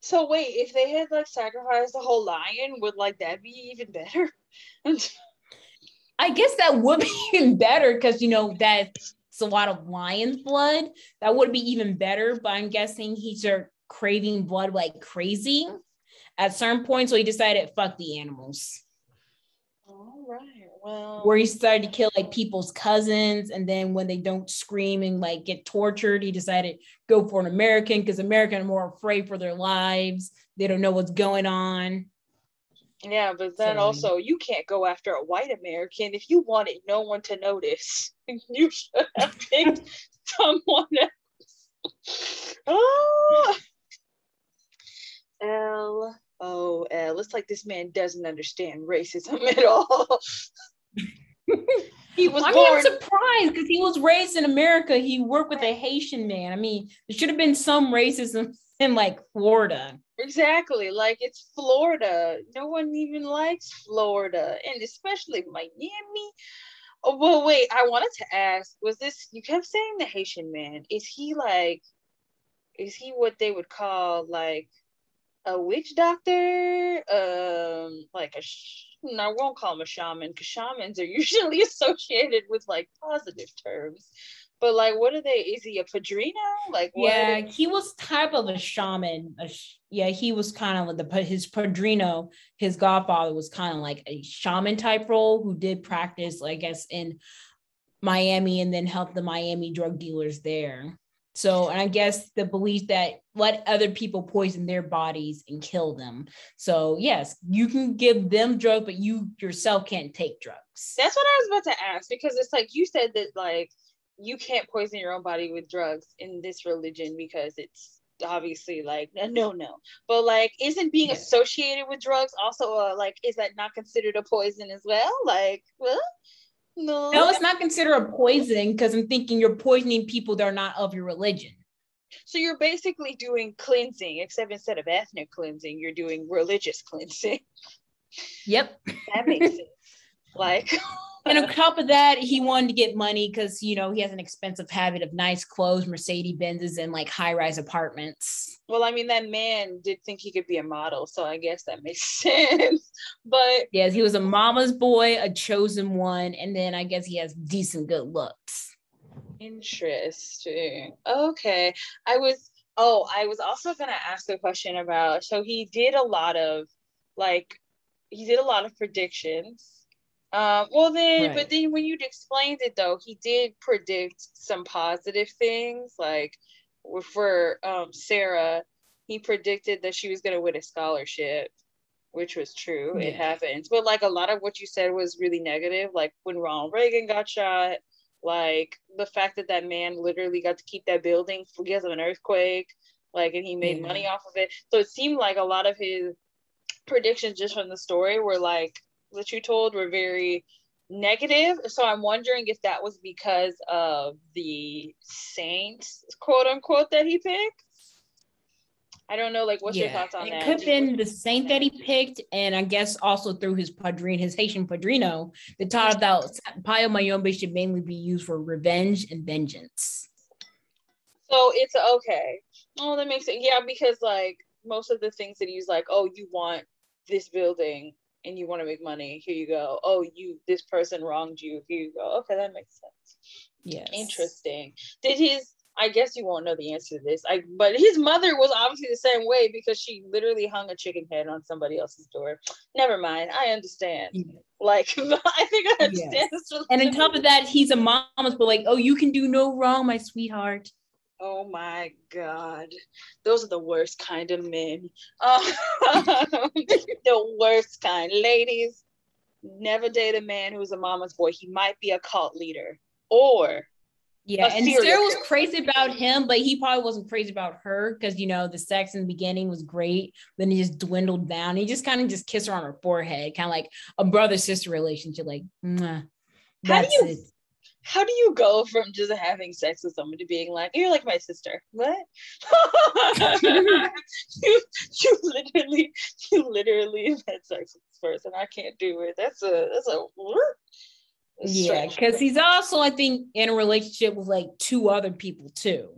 Speaker 1: So wait, if they had like sacrificed the whole lion, would like that be even better? (laughs)
Speaker 2: I guess that would be even better because you know that's a lot of lion's blood. That would be even better. But I'm guessing he's just craving blood like crazy at certain points. So he decided, fuck the animals.
Speaker 1: All right. Well,
Speaker 2: where he started to kill like people's cousins, and then when they don't scream and like get tortured, he decided go for an American because American are more afraid for their lives. They don't know what's going on.
Speaker 1: Yeah, but then so, also you can't go after a white American if you wanted no one to notice. (laughs) You should have picked (laughs) someone else. Oh, (laughs) L Oh, eh, o L. looks like this man doesn't understand racism (laughs) at all.
Speaker 2: he was I born. Mean, I'm surprised because he was raised in America. He worked with a Haitian man. I mean, there should have been some racism (laughs) in like Florida.
Speaker 1: Exactly. Like it's Florida. No one even likes Florida. And especially Miami. Oh, well, wait, I wanted to ask, was this you kept saying the Haitian man? Is he like is he what they would call like a witch doctor? Um like a sh- I won't call him a shaman because shamans are (laughs) usually associated with like positive terms. But like, what are they? Is he a padrino? Like,
Speaker 2: yeah, he was type of a shaman. A sh- yeah, he was kind of like the his padrino. His godfather was kind of like a shaman type role who did practice, I guess, in Miami and then helped the Miami drug dealers there. So, and I guess the belief that let other people poison their bodies and kill them. So, yes, you can give them drugs, but you yourself can't take drugs.
Speaker 1: That's what I was about to ask because it's like you said that like you can't poison your own body with drugs in this religion because it's obviously like a no no but like isn't being associated with drugs also uh, like is that not considered a poison as well like well
Speaker 2: no. No it's not considered a poison because i'm thinking you're poisoning people that are not of your religion.
Speaker 1: So you're basically doing cleansing. Except instead of ethnic cleansing you're doing religious cleansing.
Speaker 2: Yep.
Speaker 1: That makes sense (laughs) like (laughs)
Speaker 2: and on top of that, he wanted to get money because you know he has an expensive habit of nice clothes, Mercedes Benzes, and like high rise apartments.
Speaker 1: Well, I mean, that man did think he could be a model, so I guess that makes (laughs) sense. But
Speaker 2: yes, he was a mama's boy, a chosen one, and then I guess he has decent good looks.
Speaker 1: Interesting. Okay, I was. Oh, I was also gonna ask a question about. So he did a lot of, like, he did a lot of predictions um, well then, right. but then when you explained it though, he did predict some positive things. Like for um, Sarah, he predicted that she was going to win a scholarship, which was true. Yeah. It happens. But like a lot of what you said was really negative. Like when Ronald Reagan got shot, like the fact that that man literally got to keep that building because of an earthquake, like, and he made yeah. money off of it. So it seemed like a lot of his predictions just from the story were like that you told were very negative. So I'm wondering if that was because of the saints, quote unquote, that he picked. I don't know, like, what's yeah. your thoughts on
Speaker 2: it
Speaker 1: that?
Speaker 2: It could have been the saint that he picked, and I guess also through his padrino, his Haitian padrino, the taught that Palo Mayombe should mainly be used for revenge and vengeance.
Speaker 1: So it's okay. Oh, that makes it yeah, because like most of the things that he's like, oh, you want this building and you want to make money, here you go. Oh, you this person wronged you, here you go. Okay, that makes sense.
Speaker 2: Yes.
Speaker 1: Interesting. Did his I guess you won't know the answer to this. I but his mother was obviously the same way because she literally hung a chicken head on somebody else's door. Never mind. I understand. Yeah. Like (laughs) I think I understand
Speaker 2: yes. And on top of that, he's a mama's but like, oh, you can do no wrong, my sweetheart.
Speaker 1: Oh my God. Those are the worst kind of men. Um, (laughs) the worst kind. Ladies, never date a man who's a mama's boy. He might be a cult leader or
Speaker 2: yeah, and Sarah was crazy about him, but he probably wasn't crazy about her because you know the sex in the beginning was great, then he just dwindled down. He just kind of just kissed her on her forehead, kind of like a brother sister relationship. Like,
Speaker 1: Mwah. how do you it. How do you go from just having sex with someone to being like, you're like my sister? What? (laughs) you you literally you literally had sex with this person. I can't do it. That's a that's a
Speaker 2: yeah, because he's also, I think, in a relationship with like two other people too.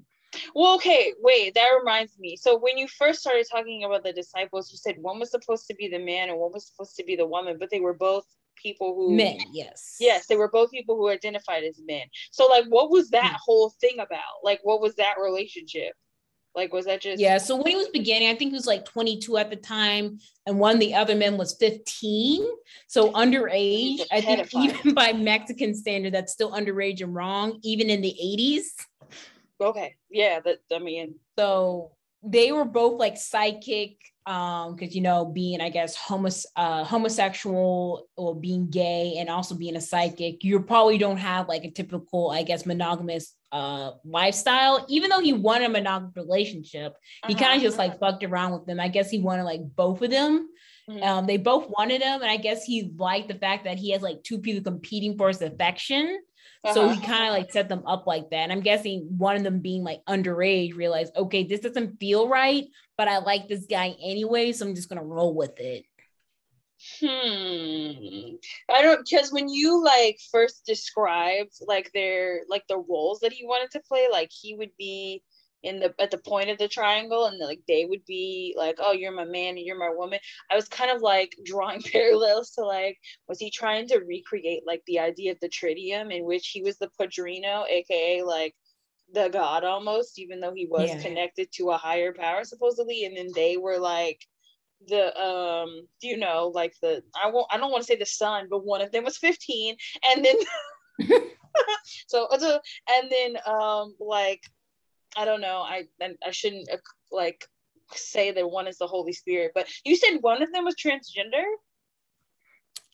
Speaker 1: Well, okay, wait, that reminds me. So when you first started talking about the disciples, you said one was supposed to be the man and one was supposed to be the woman, but they were both people who
Speaker 2: men, yes.
Speaker 1: Yes, they were both people who identified as men. So like what was that hmm. whole thing about? Like what was that relationship? Like, was that just?
Speaker 2: Yeah. So when he was beginning, I think he was like 22 at the time, and one of the other men was 15. So underage. I think even (laughs) by Mexican standard, that's still underage and wrong, even in the 80s.
Speaker 1: Okay. Yeah. That I mean.
Speaker 2: So they were both like psychic um because you know being i guess homos- uh, homosexual or being gay and also being a psychic you probably don't have like a typical i guess monogamous uh lifestyle even though he wanted a monogamous relationship he uh-huh. kind of just like fucked around with them i guess he wanted like both of them mm-hmm. um they both wanted him and i guess he liked the fact that he has like two people competing for his affection uh-huh. So he kind of like set them up like that. And I'm guessing one of them being like underage realized, okay, this doesn't feel right, but I like this guy anyway. So I'm just going to roll with it.
Speaker 1: Hmm. I don't because when you like first described like their like the roles that he wanted to play, like he would be in the at the point of the triangle and like they would be like oh you're my man and you're my woman i was kind of like drawing (laughs) parallels to like was he trying to recreate like the idea of the tritium in which he was the padrino aka like the god almost even though he was yeah. connected to a higher power supposedly and then they were like the um you know like the i won't i don't want to say the son but one of them was 15 and then (laughs) (laughs) so and then um like I don't know. I I shouldn't uh, like say that one is the Holy Spirit, but you said one of them was transgender.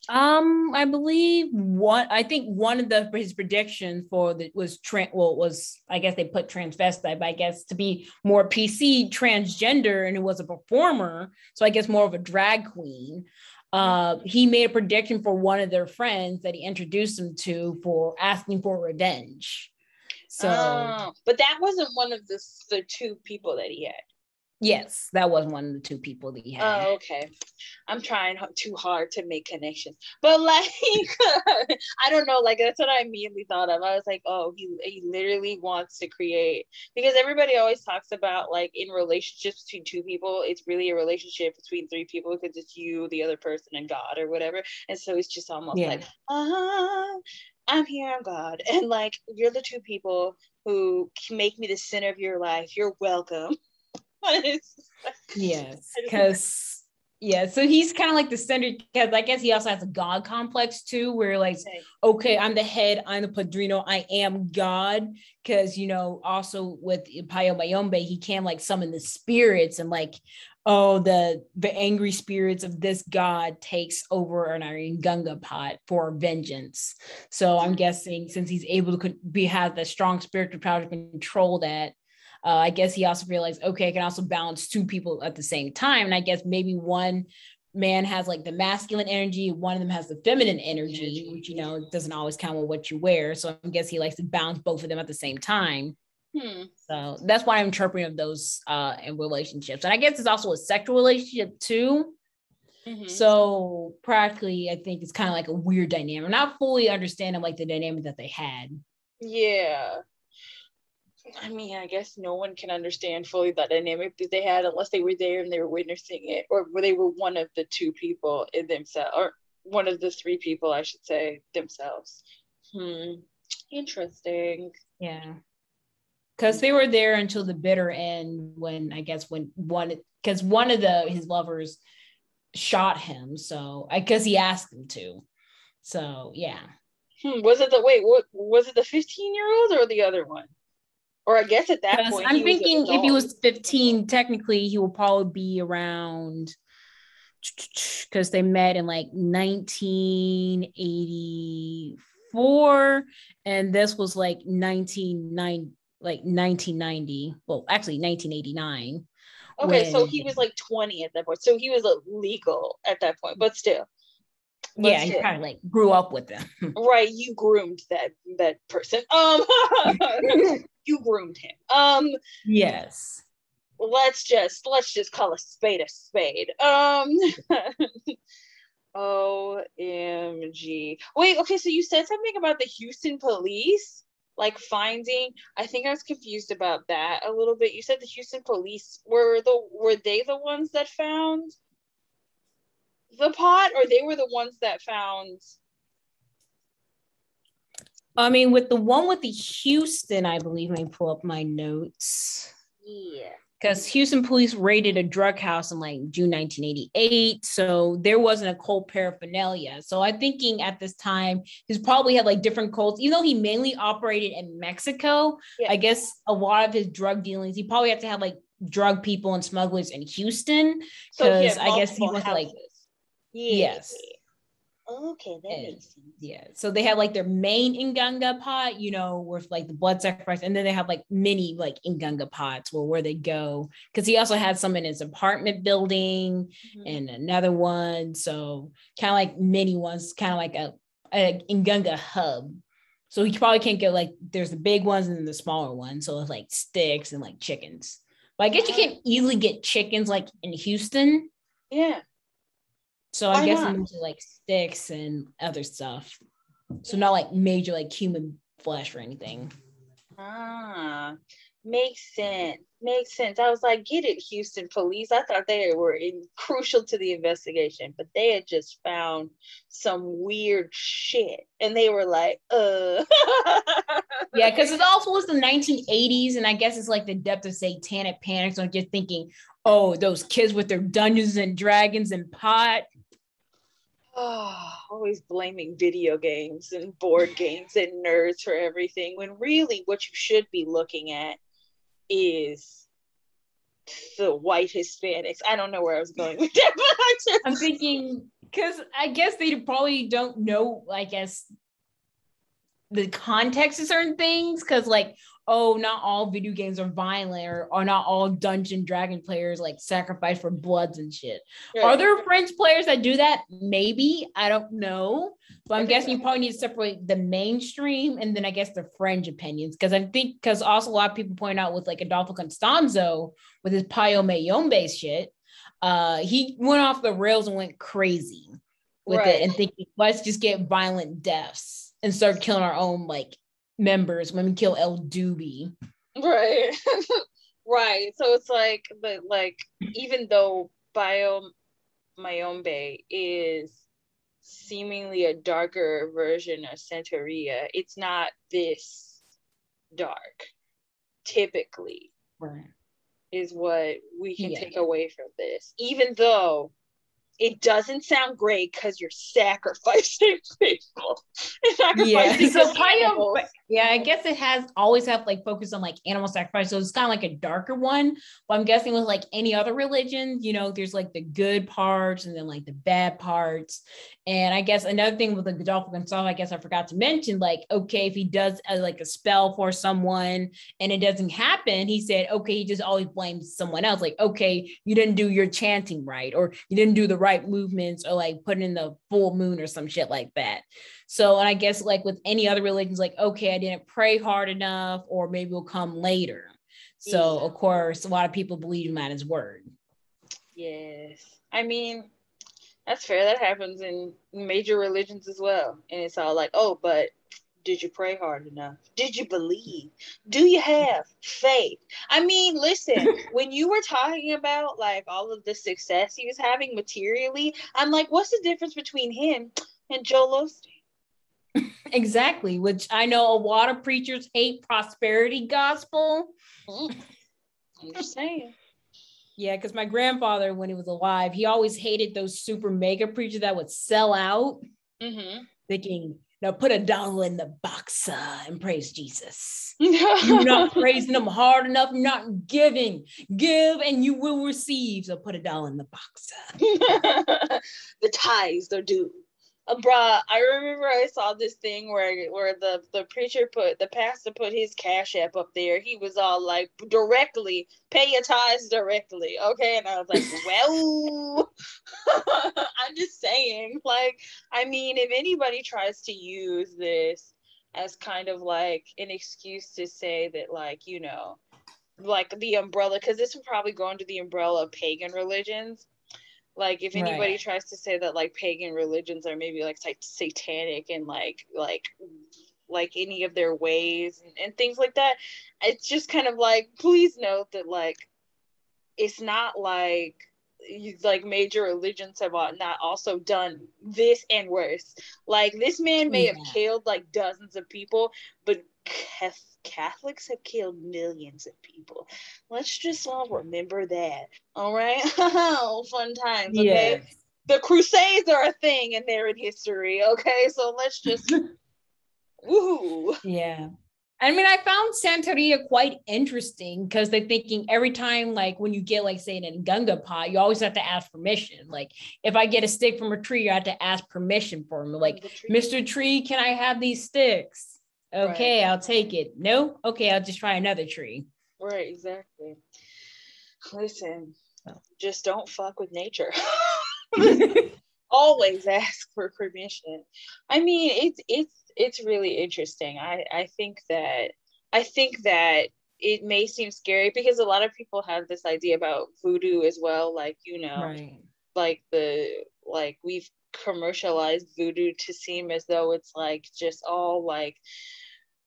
Speaker 2: Um, I believe one. I think one of the his predictions for the was trans. Well, was I guess they put transvestite, but I guess to be more PC transgender, and it was a performer, so I guess more of a drag queen. Uh, he made a prediction for one of their friends that he introduced him to for asking for revenge. So, oh,
Speaker 1: but that wasn't one of the the two people that he had.
Speaker 2: Yes, that was one of the two people that he had.
Speaker 1: Oh, okay. I'm trying too hard to make connections, but like, (laughs) I don't know. Like that's what I immediately thought of. I was like, oh, he he literally wants to create because everybody always talks about like in relationships between two people, it's really a relationship between three people because it's you, the other person, and God or whatever. And so it's just almost yeah. like, ah, I'm here, I'm God. (laughs) And like, you're the two people who can make me the center of your life. You're welcome. (laughs)
Speaker 2: yes, (laughs) because yeah, so he's kind of like the center because I guess he also has a God complex too, where like, okay, I'm the head, I'm the padrino, I am God. Because you know, also with Palo Mayombe, he can like summon the spirits and like oh the the angry spirits of this god takes over an Iron Gunga pot for vengeance. So I'm guessing since he's able to be have the strong spiritual power to control that, uh, I guess he also realized okay, I can also balance two people at the same time, and I guess maybe one man has like the masculine energy, one of them has the feminine energy, which you know doesn't always count with what you wear. So I guess he likes to balance both of them at the same time. Hmm. So that's why I'm interpreting of those uh in relationships. And I guess it's also a sexual relationship too. Mm-hmm. So practically, I think it's kind of like a weird dynamic. Not fully understanding like the dynamic that they had.
Speaker 1: Yeah. I mean, I guess no one can understand fully that dynamic that they had unless they were there and they were witnessing it, or they were one of the two people in themselves, or one of the three people, I should say, themselves. Hmm. Interesting.
Speaker 2: Yeah because they were there until the bitter end when I guess when one because one of the his lovers shot him. So I guess he asked them to. So yeah.
Speaker 1: Hmm, was it the wait? What was it? The fifteen year old or the other one? Or I guess at that point,
Speaker 2: I'm thinking if he was 15, technically he will probably be around because they met in like 1984 and this was like 1990 like 1990 well actually 1989
Speaker 1: okay when, so he was like 20 at that point. So he was legal at that point but still.
Speaker 2: But yeah still. he kind of like grew up with them. (laughs)
Speaker 1: Right you groomed that that person. Um (laughs) (laughs) you groomed him um
Speaker 2: yes
Speaker 1: let's just let's just call a spade a spade. Um (laughs) OMG. Wait, okay, so you said something about the Houston police like finding I think I was confused about that a little bit. You said the Houston police were the were they the ones that found the pot or they were the ones that found
Speaker 2: I mean with the one with the Houston, I believe I pull up my notes.
Speaker 1: Yeah
Speaker 2: because Houston police raided a drug house in like June 1988. So there wasn't a cult paraphernalia. So I'm thinking at this time, he's probably had like different cults, even though he mainly operated in Mexico. Yeah. I guess a lot of his drug dealings, he probably had to have like drug people and smugglers in Houston. Because so I guess he was houses. like, yeah. yes.
Speaker 1: Okay, that and, makes sense.
Speaker 2: Yeah. So they have like their main Inganga pot, you know, with like the blood sacrifice, and then they have like mini like Inganga pots where where they go. Because he also had some in his apartment building mm-hmm. and another one. So kind of like mini ones, kind of like a, a Inganga hub. So he probably can't get like there's the big ones and the smaller ones. So it's like sticks and like chickens. But I guess you can't easily get chickens like in Houston.
Speaker 1: Yeah.
Speaker 2: So I Why guess into like sticks and other stuff. So not like major like human flesh or anything.
Speaker 1: Ah, makes sense. Makes sense. I was like, get it, Houston police. I thought they were in, crucial to the investigation, but they had just found some weird shit, and they were like, uh. (laughs)
Speaker 2: yeah, because it also was the 1980s, and I guess it's like the depth of satanic panic. So I'm just thinking, oh, those kids with their Dungeons and Dragons and pot
Speaker 1: oh, always blaming video games and board games and nerds for everything when really what you should be looking at is the white Hispanics. I don't know where I was going with that, (laughs) but
Speaker 2: I'm, I'm thinking because I guess they probably don't know, I guess, the context of certain things. Because, like, oh, not all video games are violent or, or not all Dungeon Dragon players like sacrifice for bloods and shit. Yeah. Are there French players that do that? Maybe. I don't know. But I'm guessing you probably need to separate the mainstream and then I guess the fringe opinions. Because I think, because also a lot of people point out with like Adolfo Constanzo with his Palo Mayombe shit, uh, he went off the rails and went crazy with right. it and thinking, let's just get violent deaths and start killing our own like members when we kill El Doobie.
Speaker 1: Right. (laughs) right. So it's like but like even though Palo Mayombe is seemingly a darker version of Santeria, it's not this dark typically.
Speaker 2: Right.
Speaker 1: Is what we can yeah. take away from this. Even though it doesn't sound great because you're sacrificing (laughs) people.
Speaker 2: sacrificing yeah. So Palo, yeah, I guess it has always have like focus on like animal sacrifice. So it's kind of like a darker one. But I'm guessing with like any other religion, you know, there's like the good parts and then like the bad parts. And I guess another thing with the Godolpho Gonzalez, I guess I forgot to mention, like, okay, if he does uh, like a spell for someone and it doesn't happen, he said, okay, he just always blames someone else. Like, okay, you didn't do your chanting right, or you didn't do the right movements, or like put in the full moon or some shit like that. So, and I guess like with any other religions, like, okay, I didn't pray hard enough, or maybe we'll come later. So, yeah. of course, a lot of people believe in at his word.
Speaker 1: Yes. I mean, that's fair. That happens in major religions as well. And it's all like, oh, but did you pray hard enough? Did you believe? Do you have faith? I mean, listen, (laughs) when you were talking about like all of the success he was having materially, I'm like, what's the difference between him and Joel Osteen? (laughs)
Speaker 2: exactly, which I know a lot of preachers hate prosperity gospel. (laughs)
Speaker 1: I'm just saying.
Speaker 2: Yeah, because my grandfather, when he was alive, he always hated those super mega preachers that would sell out.
Speaker 1: Mm-hmm.
Speaker 2: thinking, now put a dollar in the box uh, and praise Jesus. (laughs) You're not praising them hard enough, you're not giving. Give and you will receive. So put a dollar in the box.
Speaker 1: the tithes are due uh, bruh, I remember I saw this thing where where the the preacher put the pastor put his cash app up there. He was all like directly pay your tithes directly, okay? And I was like, (laughs) well, (laughs) I'm just saying, like, I mean, if anybody tries to use this as kind of like an excuse to say that, like, you know, like the umbrella, because this would probably go under the umbrella of pagan religions like if anybody right. tries to say that like pagan religions are maybe like satanic and like like like any of their ways and, and things like that it's just kind of like please note that like it's not like like major religions have not also done this and worse. Like this man may yeah. have killed like dozens of people, but Catholics have killed millions of people. Let's just all remember that. All right. (laughs) Oh, fun times. Okay. Yes. The Crusades are a thing and they're in history. Okay. So let's just (laughs)
Speaker 2: woohoo. Yeah. I mean, I found Santeria quite interesting because they're thinking every time, like when you get, like, say, nganga pot, you always have to ask permission. Like, if I get a stick from a tree, I have to ask permission for him. Like, Mr. Tree, can I have these sticks? Okay, right. I'll take it. No, okay, I'll just try another tree.
Speaker 1: Right, exactly. Listen, oh. just don't fuck with nature. (laughs) (laughs) Always ask for permission. I mean, it's it's it's really interesting. I I think that I think that it may seem scary because a lot of people have this idea about voodoo as well, like you know, right. like the like we've commercialized voodoo to seem as though it's like just all like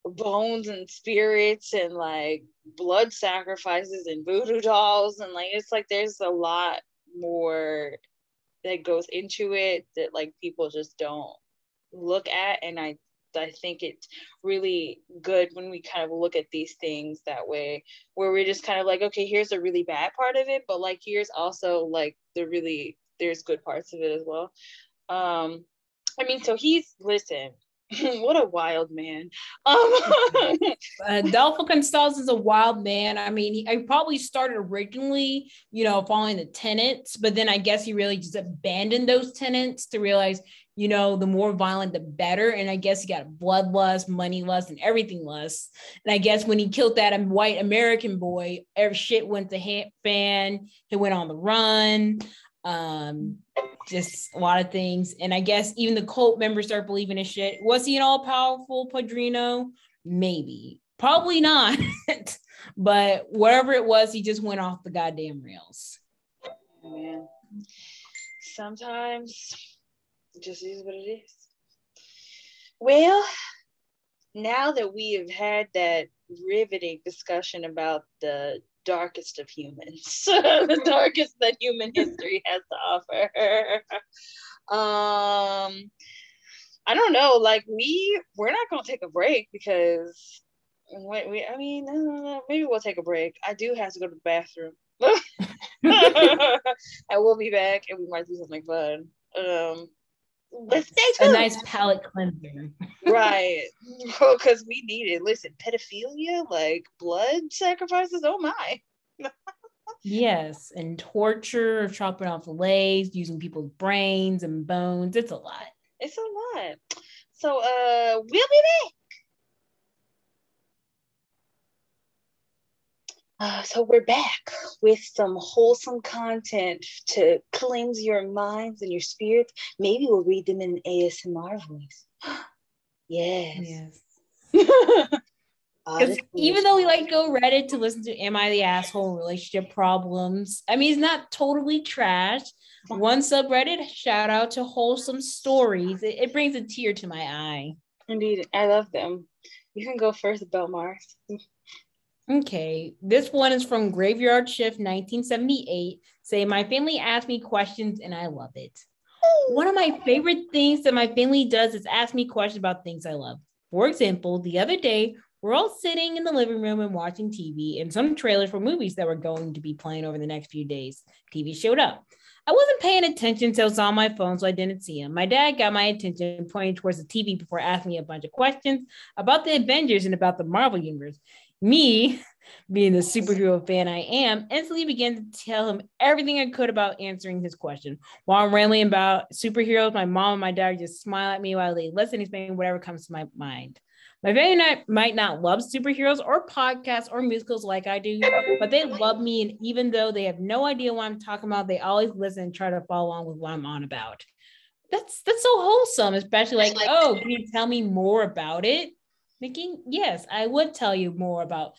Speaker 1: bones and spirits and like blood sacrifices and voodoo dolls. And like it's like there's a lot more that goes into it that like people just don't look at. And i i think it's really good when we kind of look at these things that way where we're just kind of like okay here's a really bad part of it but like here's also like the really there's good parts of it as well. Um i mean so he's listen (laughs) what a wild man. (laughs) Um, (laughs)
Speaker 2: Adolfo Constanzo is a wild man. I mean, he, probably started originally, you know, following the tenants, but then I guess he really just abandoned those tenants to realize, you know, the more violent, the better. And I guess he got bloodlust, money lust, and everything lust. And I guess when he killed that white American boy, every shit went to fan. He went on the run um just a lot of things. And i guess even the cult members start believing in shit. Was he an all-powerful padrino? Maybe. Probably not. (laughs) But whatever it was he just went off the goddamn rails.
Speaker 1: Man. Sometimes it just is what it is. Well now that we have had that riveting discussion about the darkest of humans, (laughs) the darkest that human history has to offer. um, I don't know. Like we, we're not gonna take a break because we, we I mean, uh, maybe we'll take a break. I do have to go to the bathroom. (laughs) (laughs) I will be back, and we might do something fun. Um,
Speaker 2: but stay tuned. A nice palate cleanser.
Speaker 1: right. (laughs) Because we need it. Listen, pedophilia, like blood sacrifices, oh my.
Speaker 2: yes. And torture, chopping off legs, using people's brains and bones. It's a lot.
Speaker 1: It's a lot. So uh we'll be back. Uh, so we're back with some wholesome content to cleanse your minds and your spirits. Maybe we'll read them in ASMR voice. (gasps) yes.
Speaker 2: Yes. (laughs) Because even though we like go Reddit to listen to "Am I the Asshole?" relationship problems, I mean it's not totally trash. One subreddit shout out to wholesome stories. It, it brings a tear to my eye.
Speaker 1: Indeed, I love them. You can go first, Mars. (laughs)
Speaker 2: Okay, this one is from Graveyard Shift 1978. Say, my family asks me questions and I love it. One of my favorite things that my family does is ask me questions about things I love. For example, the other day, we're all sitting in the living room and watching TV and some trailers for movies that were going to be playing over the next few days. TV showed up. I wasn't paying attention, so I was on my phone, so I didn't see him. My dad got my attention pointing towards the TV before asking me a bunch of questions about the Avengers and about the Marvel Universe. Me, being the superhero fan I am, instantly began to tell him everything I could about answering his question. While I'm rambling about superheroes, my mom and my dad just smile at me while they listen and explain whatever comes to my mind. My family might not love superheroes or podcasts or musicals like I do, but they love me. And even though they have no idea what I'm talking about, they always listen and try to follow along with what I'm on about. That's that's so wholesome, especially like, oh, can you tell me more about it? Thinking, yes, I would tell you more about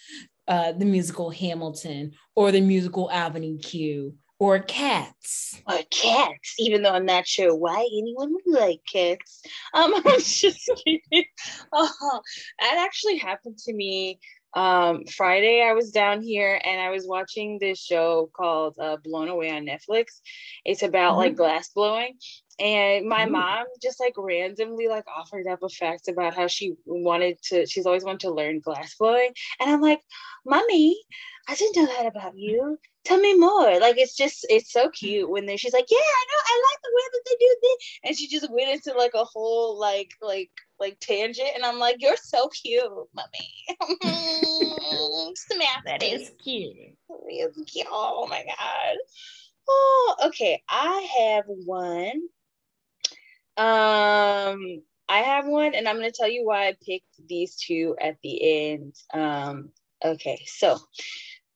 Speaker 2: uh, the musical Hamilton or the musical Avenue Q or cats.
Speaker 1: Or cats, even though I'm not sure why anyone would like cats. Um, (laughs) I was just kidding. Oh, (laughs) that actually happened to me um friday i was down here and i was watching this show called uh, blown away on netflix it's about mm-hmm. like glass blowing and my Ooh. mom just like randomly like offered up a fact about how she wanted to she's always wanted to learn glass blowing and i'm like mommy i didn't know that about you. Tell me more. Like it's just it's so cute when they she's like yeah i know i like the way that they do this and she just went into like a whole like like like tangent. And i'm like you're so cute mommy.
Speaker 2: Samantha (laughs) that is cute.
Speaker 1: It's cute. Oh my god. Oh okay. I have one um, I have one, and I'm going to tell you why I picked these two at the end. Um, okay, so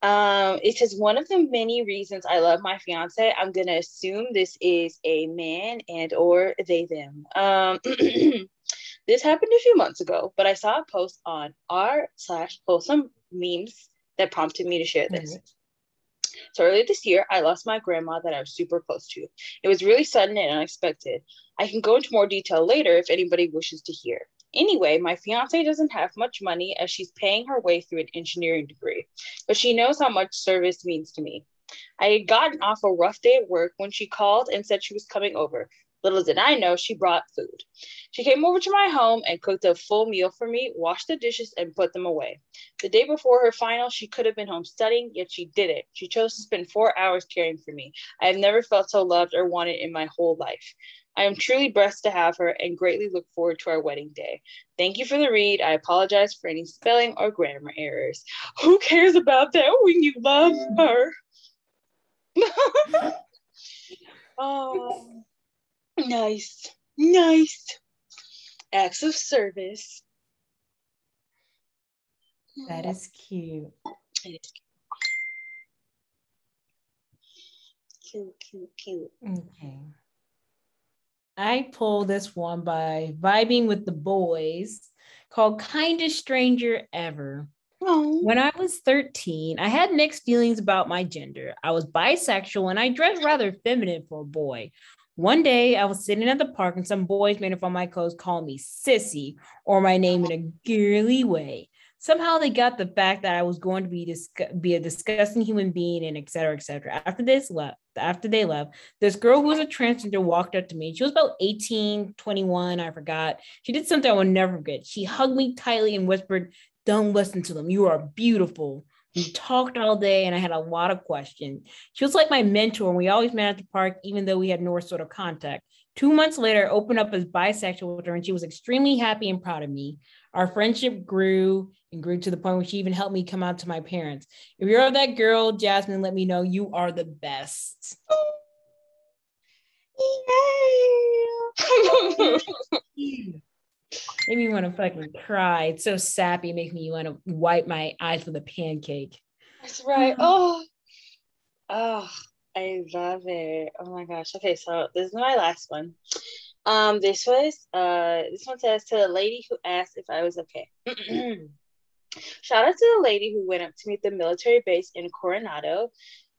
Speaker 1: um, it says one of the many reasons I love my fiance. I'm going to assume this is a man and or they them. Um, (clears throat) this happened a few months ago, but I saw a post on r slash wholesome memes that prompted me to share this. Mm-hmm. So earlier this year, I lost my grandma that I was super close to. It was really sudden and unexpected. I can go into more detail later if anybody wishes to hear. Anyway, my fiance doesn't have much money as she's paying her way through an engineering degree, but she knows how much service means to me. I had gotten off a rough day at work when she called and said she was coming over. Little did I know she brought food. She came over to my home and cooked a full meal for me, washed the dishes, and put them away. The day before her final, she could have been home studying, yet she didn't. She chose to spend four hours caring for me. I have never felt so loved or wanted in my whole life. I am truly blessed to have her and greatly look forward to our wedding day. Thank you for the read. I apologize for any spelling or grammar errors. Who cares about that when you love her? oh. (laughs) Nice. Nice. Acts of service.
Speaker 2: That is cute. It is
Speaker 1: cute. Cute, cute,
Speaker 2: cute. Okay. I pulled this one by Vibing with the Boys called Kindest Stranger Ever. Oh. When I was 13, I had mixed feelings about my gender. I was bisexual and I dressed rather feminine for a boy. One day I was sitting at the park and some boys made fun of my clothes called me sissy or my name in a girly way. Somehow they got the fact that I was going to be dis- be a disgusting human being and et cetera, et cetera. After this left, after they left, this girl who was a transgender walked up to me. She was about 18, 21, I forgot. She did something I will never forget. She hugged me tightly and whispered, Don't listen to them. You are beautiful. We talked all day and I had a lot of questions. She was like my mentor and we always met at the park, even though we had no sort of contact. Two months later, I opened up as bisexual with her and she was extremely happy and proud of me. Our friendship grew and grew to the point where she even helped me come out to my parents. If you're that girl, Jasmine, let me know you are the best. (laughs) Yay! (laughs) (laughs) Made me want to fucking cry. It's so sappy. Make me want to wipe my eyes with a pancake.
Speaker 1: That's right. Oh, oh, I love it. Oh my gosh. Okay, so this is my last one. Um, this was uh, this one says to the lady who asked if I was okay. (clears throat) Shout out to the lady who went up to meet the military base in Coronado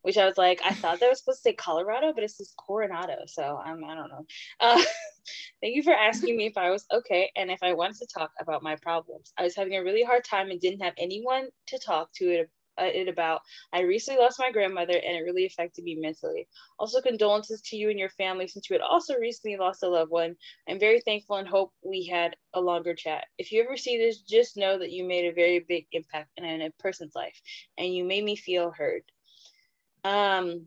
Speaker 1: which I was like, I thought that was supposed to say Colorado, but it says Coronado. So I'm, I don't know. Uh, (laughs) thank you for asking me if I was okay and if I wanted to talk about my problems. I was having a really hard time and didn't have anyone to talk to it, uh, it about. I recently lost my grandmother and it really affected me mentally. Also, condolences to you and your family since you had also recently lost a loved one. I'm very thankful and hope we had a longer chat. If you ever see this, just know that you made a very big impact in a person's life and you made me feel heard. Um,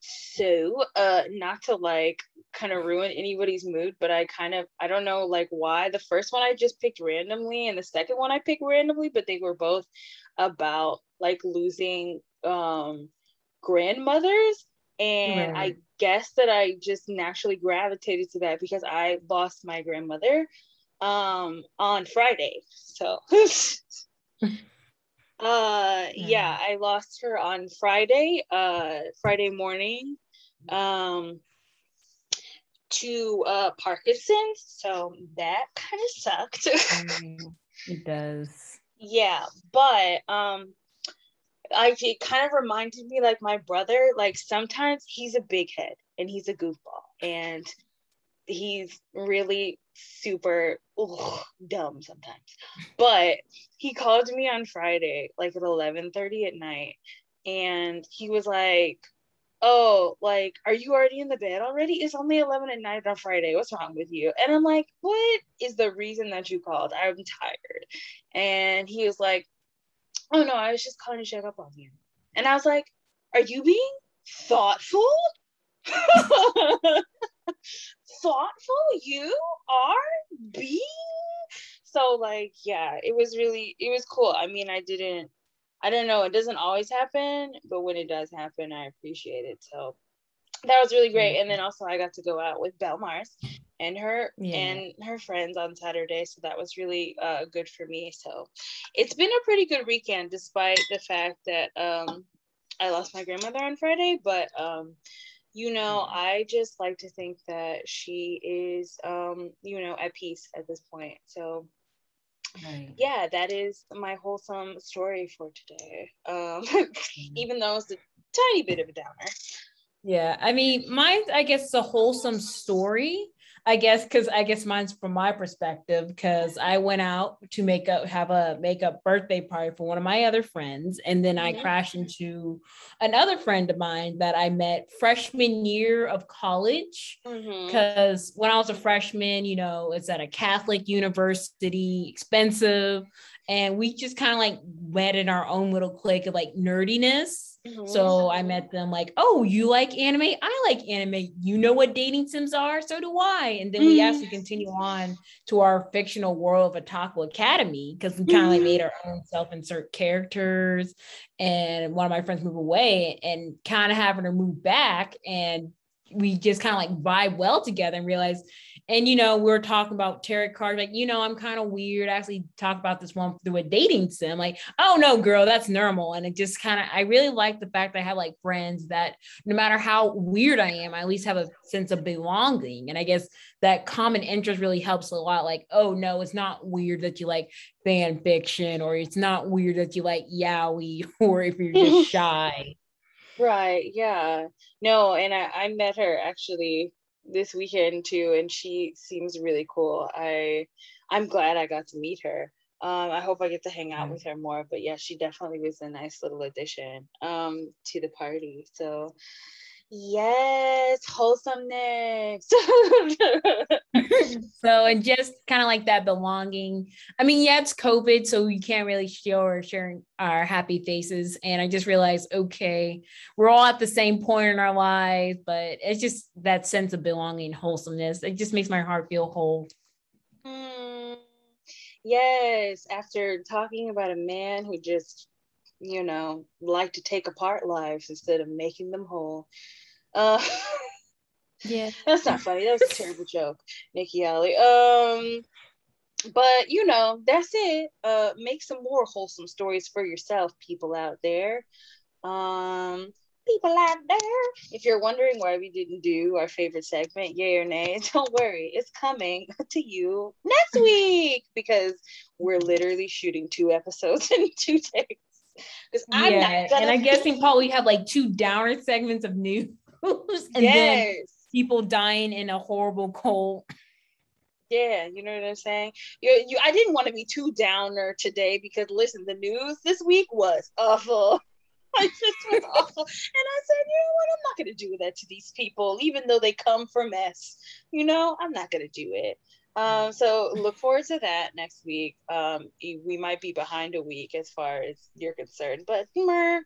Speaker 1: so uh not to like kind of ruin anybody's mood but i kind of i don't know like why. The first one i just picked randomly and the second one i picked randomly but they were both about like losing um grandmothers. And right. i guess that i just naturally gravitated to that because i lost my grandmother um on friday. So (laughs) (laughs) uh yeah i lost her on friday uh friday morning um to uh parkinson's so that kind of sucked (laughs)
Speaker 2: mm, it does
Speaker 1: yeah but um I it kind of reminded me like my brother. Like sometimes he's a big head and he's a goofball and he's really super ugh, dumb sometimes. But he called me on Friday, like at 11:30 at night, and he was like, Oh, like, are you already in the bed already? It's only 11 at night on Friday. What's wrong with you? And I'm like, What is the reason that you called? I'm tired. And he was like, Oh no, I was just calling to check up on you. And I was like, Are you being thoughtful? (laughs) thoughtful you are being. So like yeah it was really it was cool. I mean i didn't i don't know. It doesn't always happen but when it does happen i appreciate it. So that was really great. And then also i got to go out with belle mars and her yeah. and her friends on saturday. So that was really uh, good for me. So it's been a pretty good weekend despite the fact that um i lost my grandmother on friday but um you know, I just like to think that she is, um, you know, at peace at this point. So, right. yeah, that is my wholesome story for today. Um, (laughs) even though it's a tiny bit of a downer.
Speaker 2: Yeah, I mean, mine, I guess, a wholesome story I guess because I guess mine's from my perspective because I went out to make up have a makeup birthday party for one of my other friends, and then I mm-hmm. crashed into another friend of mine that I met freshman year of college. Because mm-hmm. when I was a freshman, you know, it's at a Catholic university, expensive, and we just kind of like met in our own little clique of like nerdiness Mm-hmm. So I met them like, oh, you like anime? I like anime. You know what dating sims are? So do I. And then we mm-hmm. actually continue on to our fictional world of Otaku Academy because we kind of like made our own self-insert characters. And one of my friends moved away and kind of having her move back. And we just kind of like vibe well together and realize and you know we are talking about tarot cards like you know i'm kind of weird I actually talk about this one through a dating sim like oh no girl that's normal and it just kind of i really like the fact that i have like friends that no matter how weird i am i at least have a sense of belonging and i guess that common interest really helps a lot like oh no it's not weird that you like fan fiction or it's not weird that you like yaoi (laughs) or if you're just (laughs) shy
Speaker 1: right yeah no and I, I met her actually this weekend too, and she seems really cool. I I'm glad I got to meet her. Um, I hope I get to hang out with her more. But yeah, she definitely was a nice little addition um, to the party. So Yes, wholesomeness. (laughs)
Speaker 2: so and just kind of like that belonging. I mean, yeah, it's COVID, so we can't really show or share our happy faces. And I just realized, okay, we're all at the same point in our lives, but it's just that sense of belonging, wholesomeness. It just makes my heart feel whole.
Speaker 1: Mm, yes, after talking about a man who just you know, like to take apart lives instead of making them whole. Uh,
Speaker 2: yeah, (laughs)
Speaker 1: that's not funny. That was a terrible joke, Nikki Alley. Um, but you know, that's it. Uh, make some more wholesome stories for yourself, people out there. Um, people out there. If you're wondering why we didn't do our favorite segment, yay or nay, (laughs) don't worry, it's coming (laughs) to you next week because we're literally shooting two episodes in two days.
Speaker 2: Because I'm yeah, not gonna and I'm guessing probably have like two downer segments of news. (laughs) and yes. then people dying in a horrible cold.
Speaker 1: Yeah, you know what I'm saying. You, you. I didn't want to be too downer today because listen, the news this week was awful. (laughs) I just was (laughs) awful, and I said, you know what? I'm not gonna do that to these people, even though they come from mess. You know, I'm not gonna do it. Um, so look forward to that next week. Um, we might be behind a week as far as you're concerned, but mer.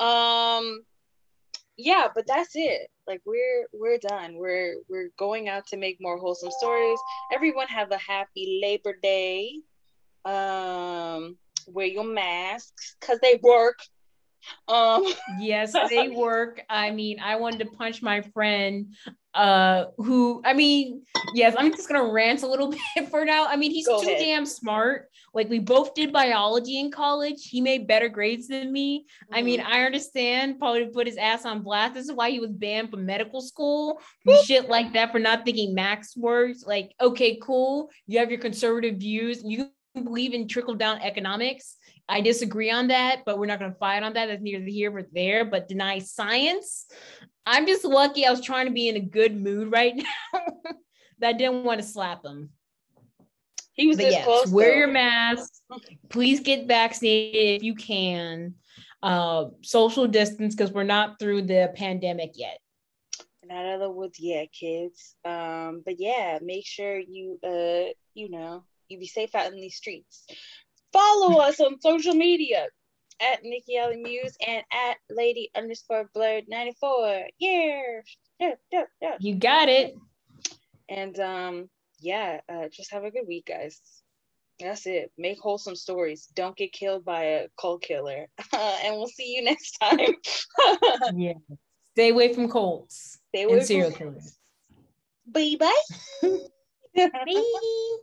Speaker 1: Um, yeah, but that's it. Like we're we're done. We're we're going out to make more wholesome stories. Everyone have a happy Labor Day. Um, wear your masks because they work.
Speaker 2: Um yes, they (laughs) work. I mean, I wanted to punch my friend uh who I mean, yes, I'm just gonna rant a little (laughs) bit for now. I mean, he's Go too ahead. damn smart. Like we both did biology in college. He made better grades than me. Mm-hmm. I mean, I understand probably put his ass on blast. This is why he was banned from medical school, and shit like that for not thinking max works. Like, okay, cool. You have your conservative views. You believe in trickle down economics. I disagree on that, but we're not going to fight on that. That's neither here nor there. But deny science. I'm just lucky I was trying to be in a good mood right (laughs) now that I didn't want to slap him. He was but this yes, close. Wear though. your mask. Please get vaccinated if you can. Uh, social distance because we're not through the pandemic yet.
Speaker 1: Not out of the woods yet, kids. Um, but yeah, make sure you uh, you know, you be safe out in these streets. Follow us on social media at Nikki Ellie Muse and at Lady underscore Blurred 94. Yeah. yeah, yeah, yeah.
Speaker 2: You got it.
Speaker 1: And um, yeah, uh, just have a good week, guys. That's it. Make wholesome stories. Don't get killed by a cult killer. (laughs) and we'll see you next time. (laughs)
Speaker 2: yeah. Stay away from cults. Stay away and serial killers. (laughs)
Speaker 1: Bye bye. bye.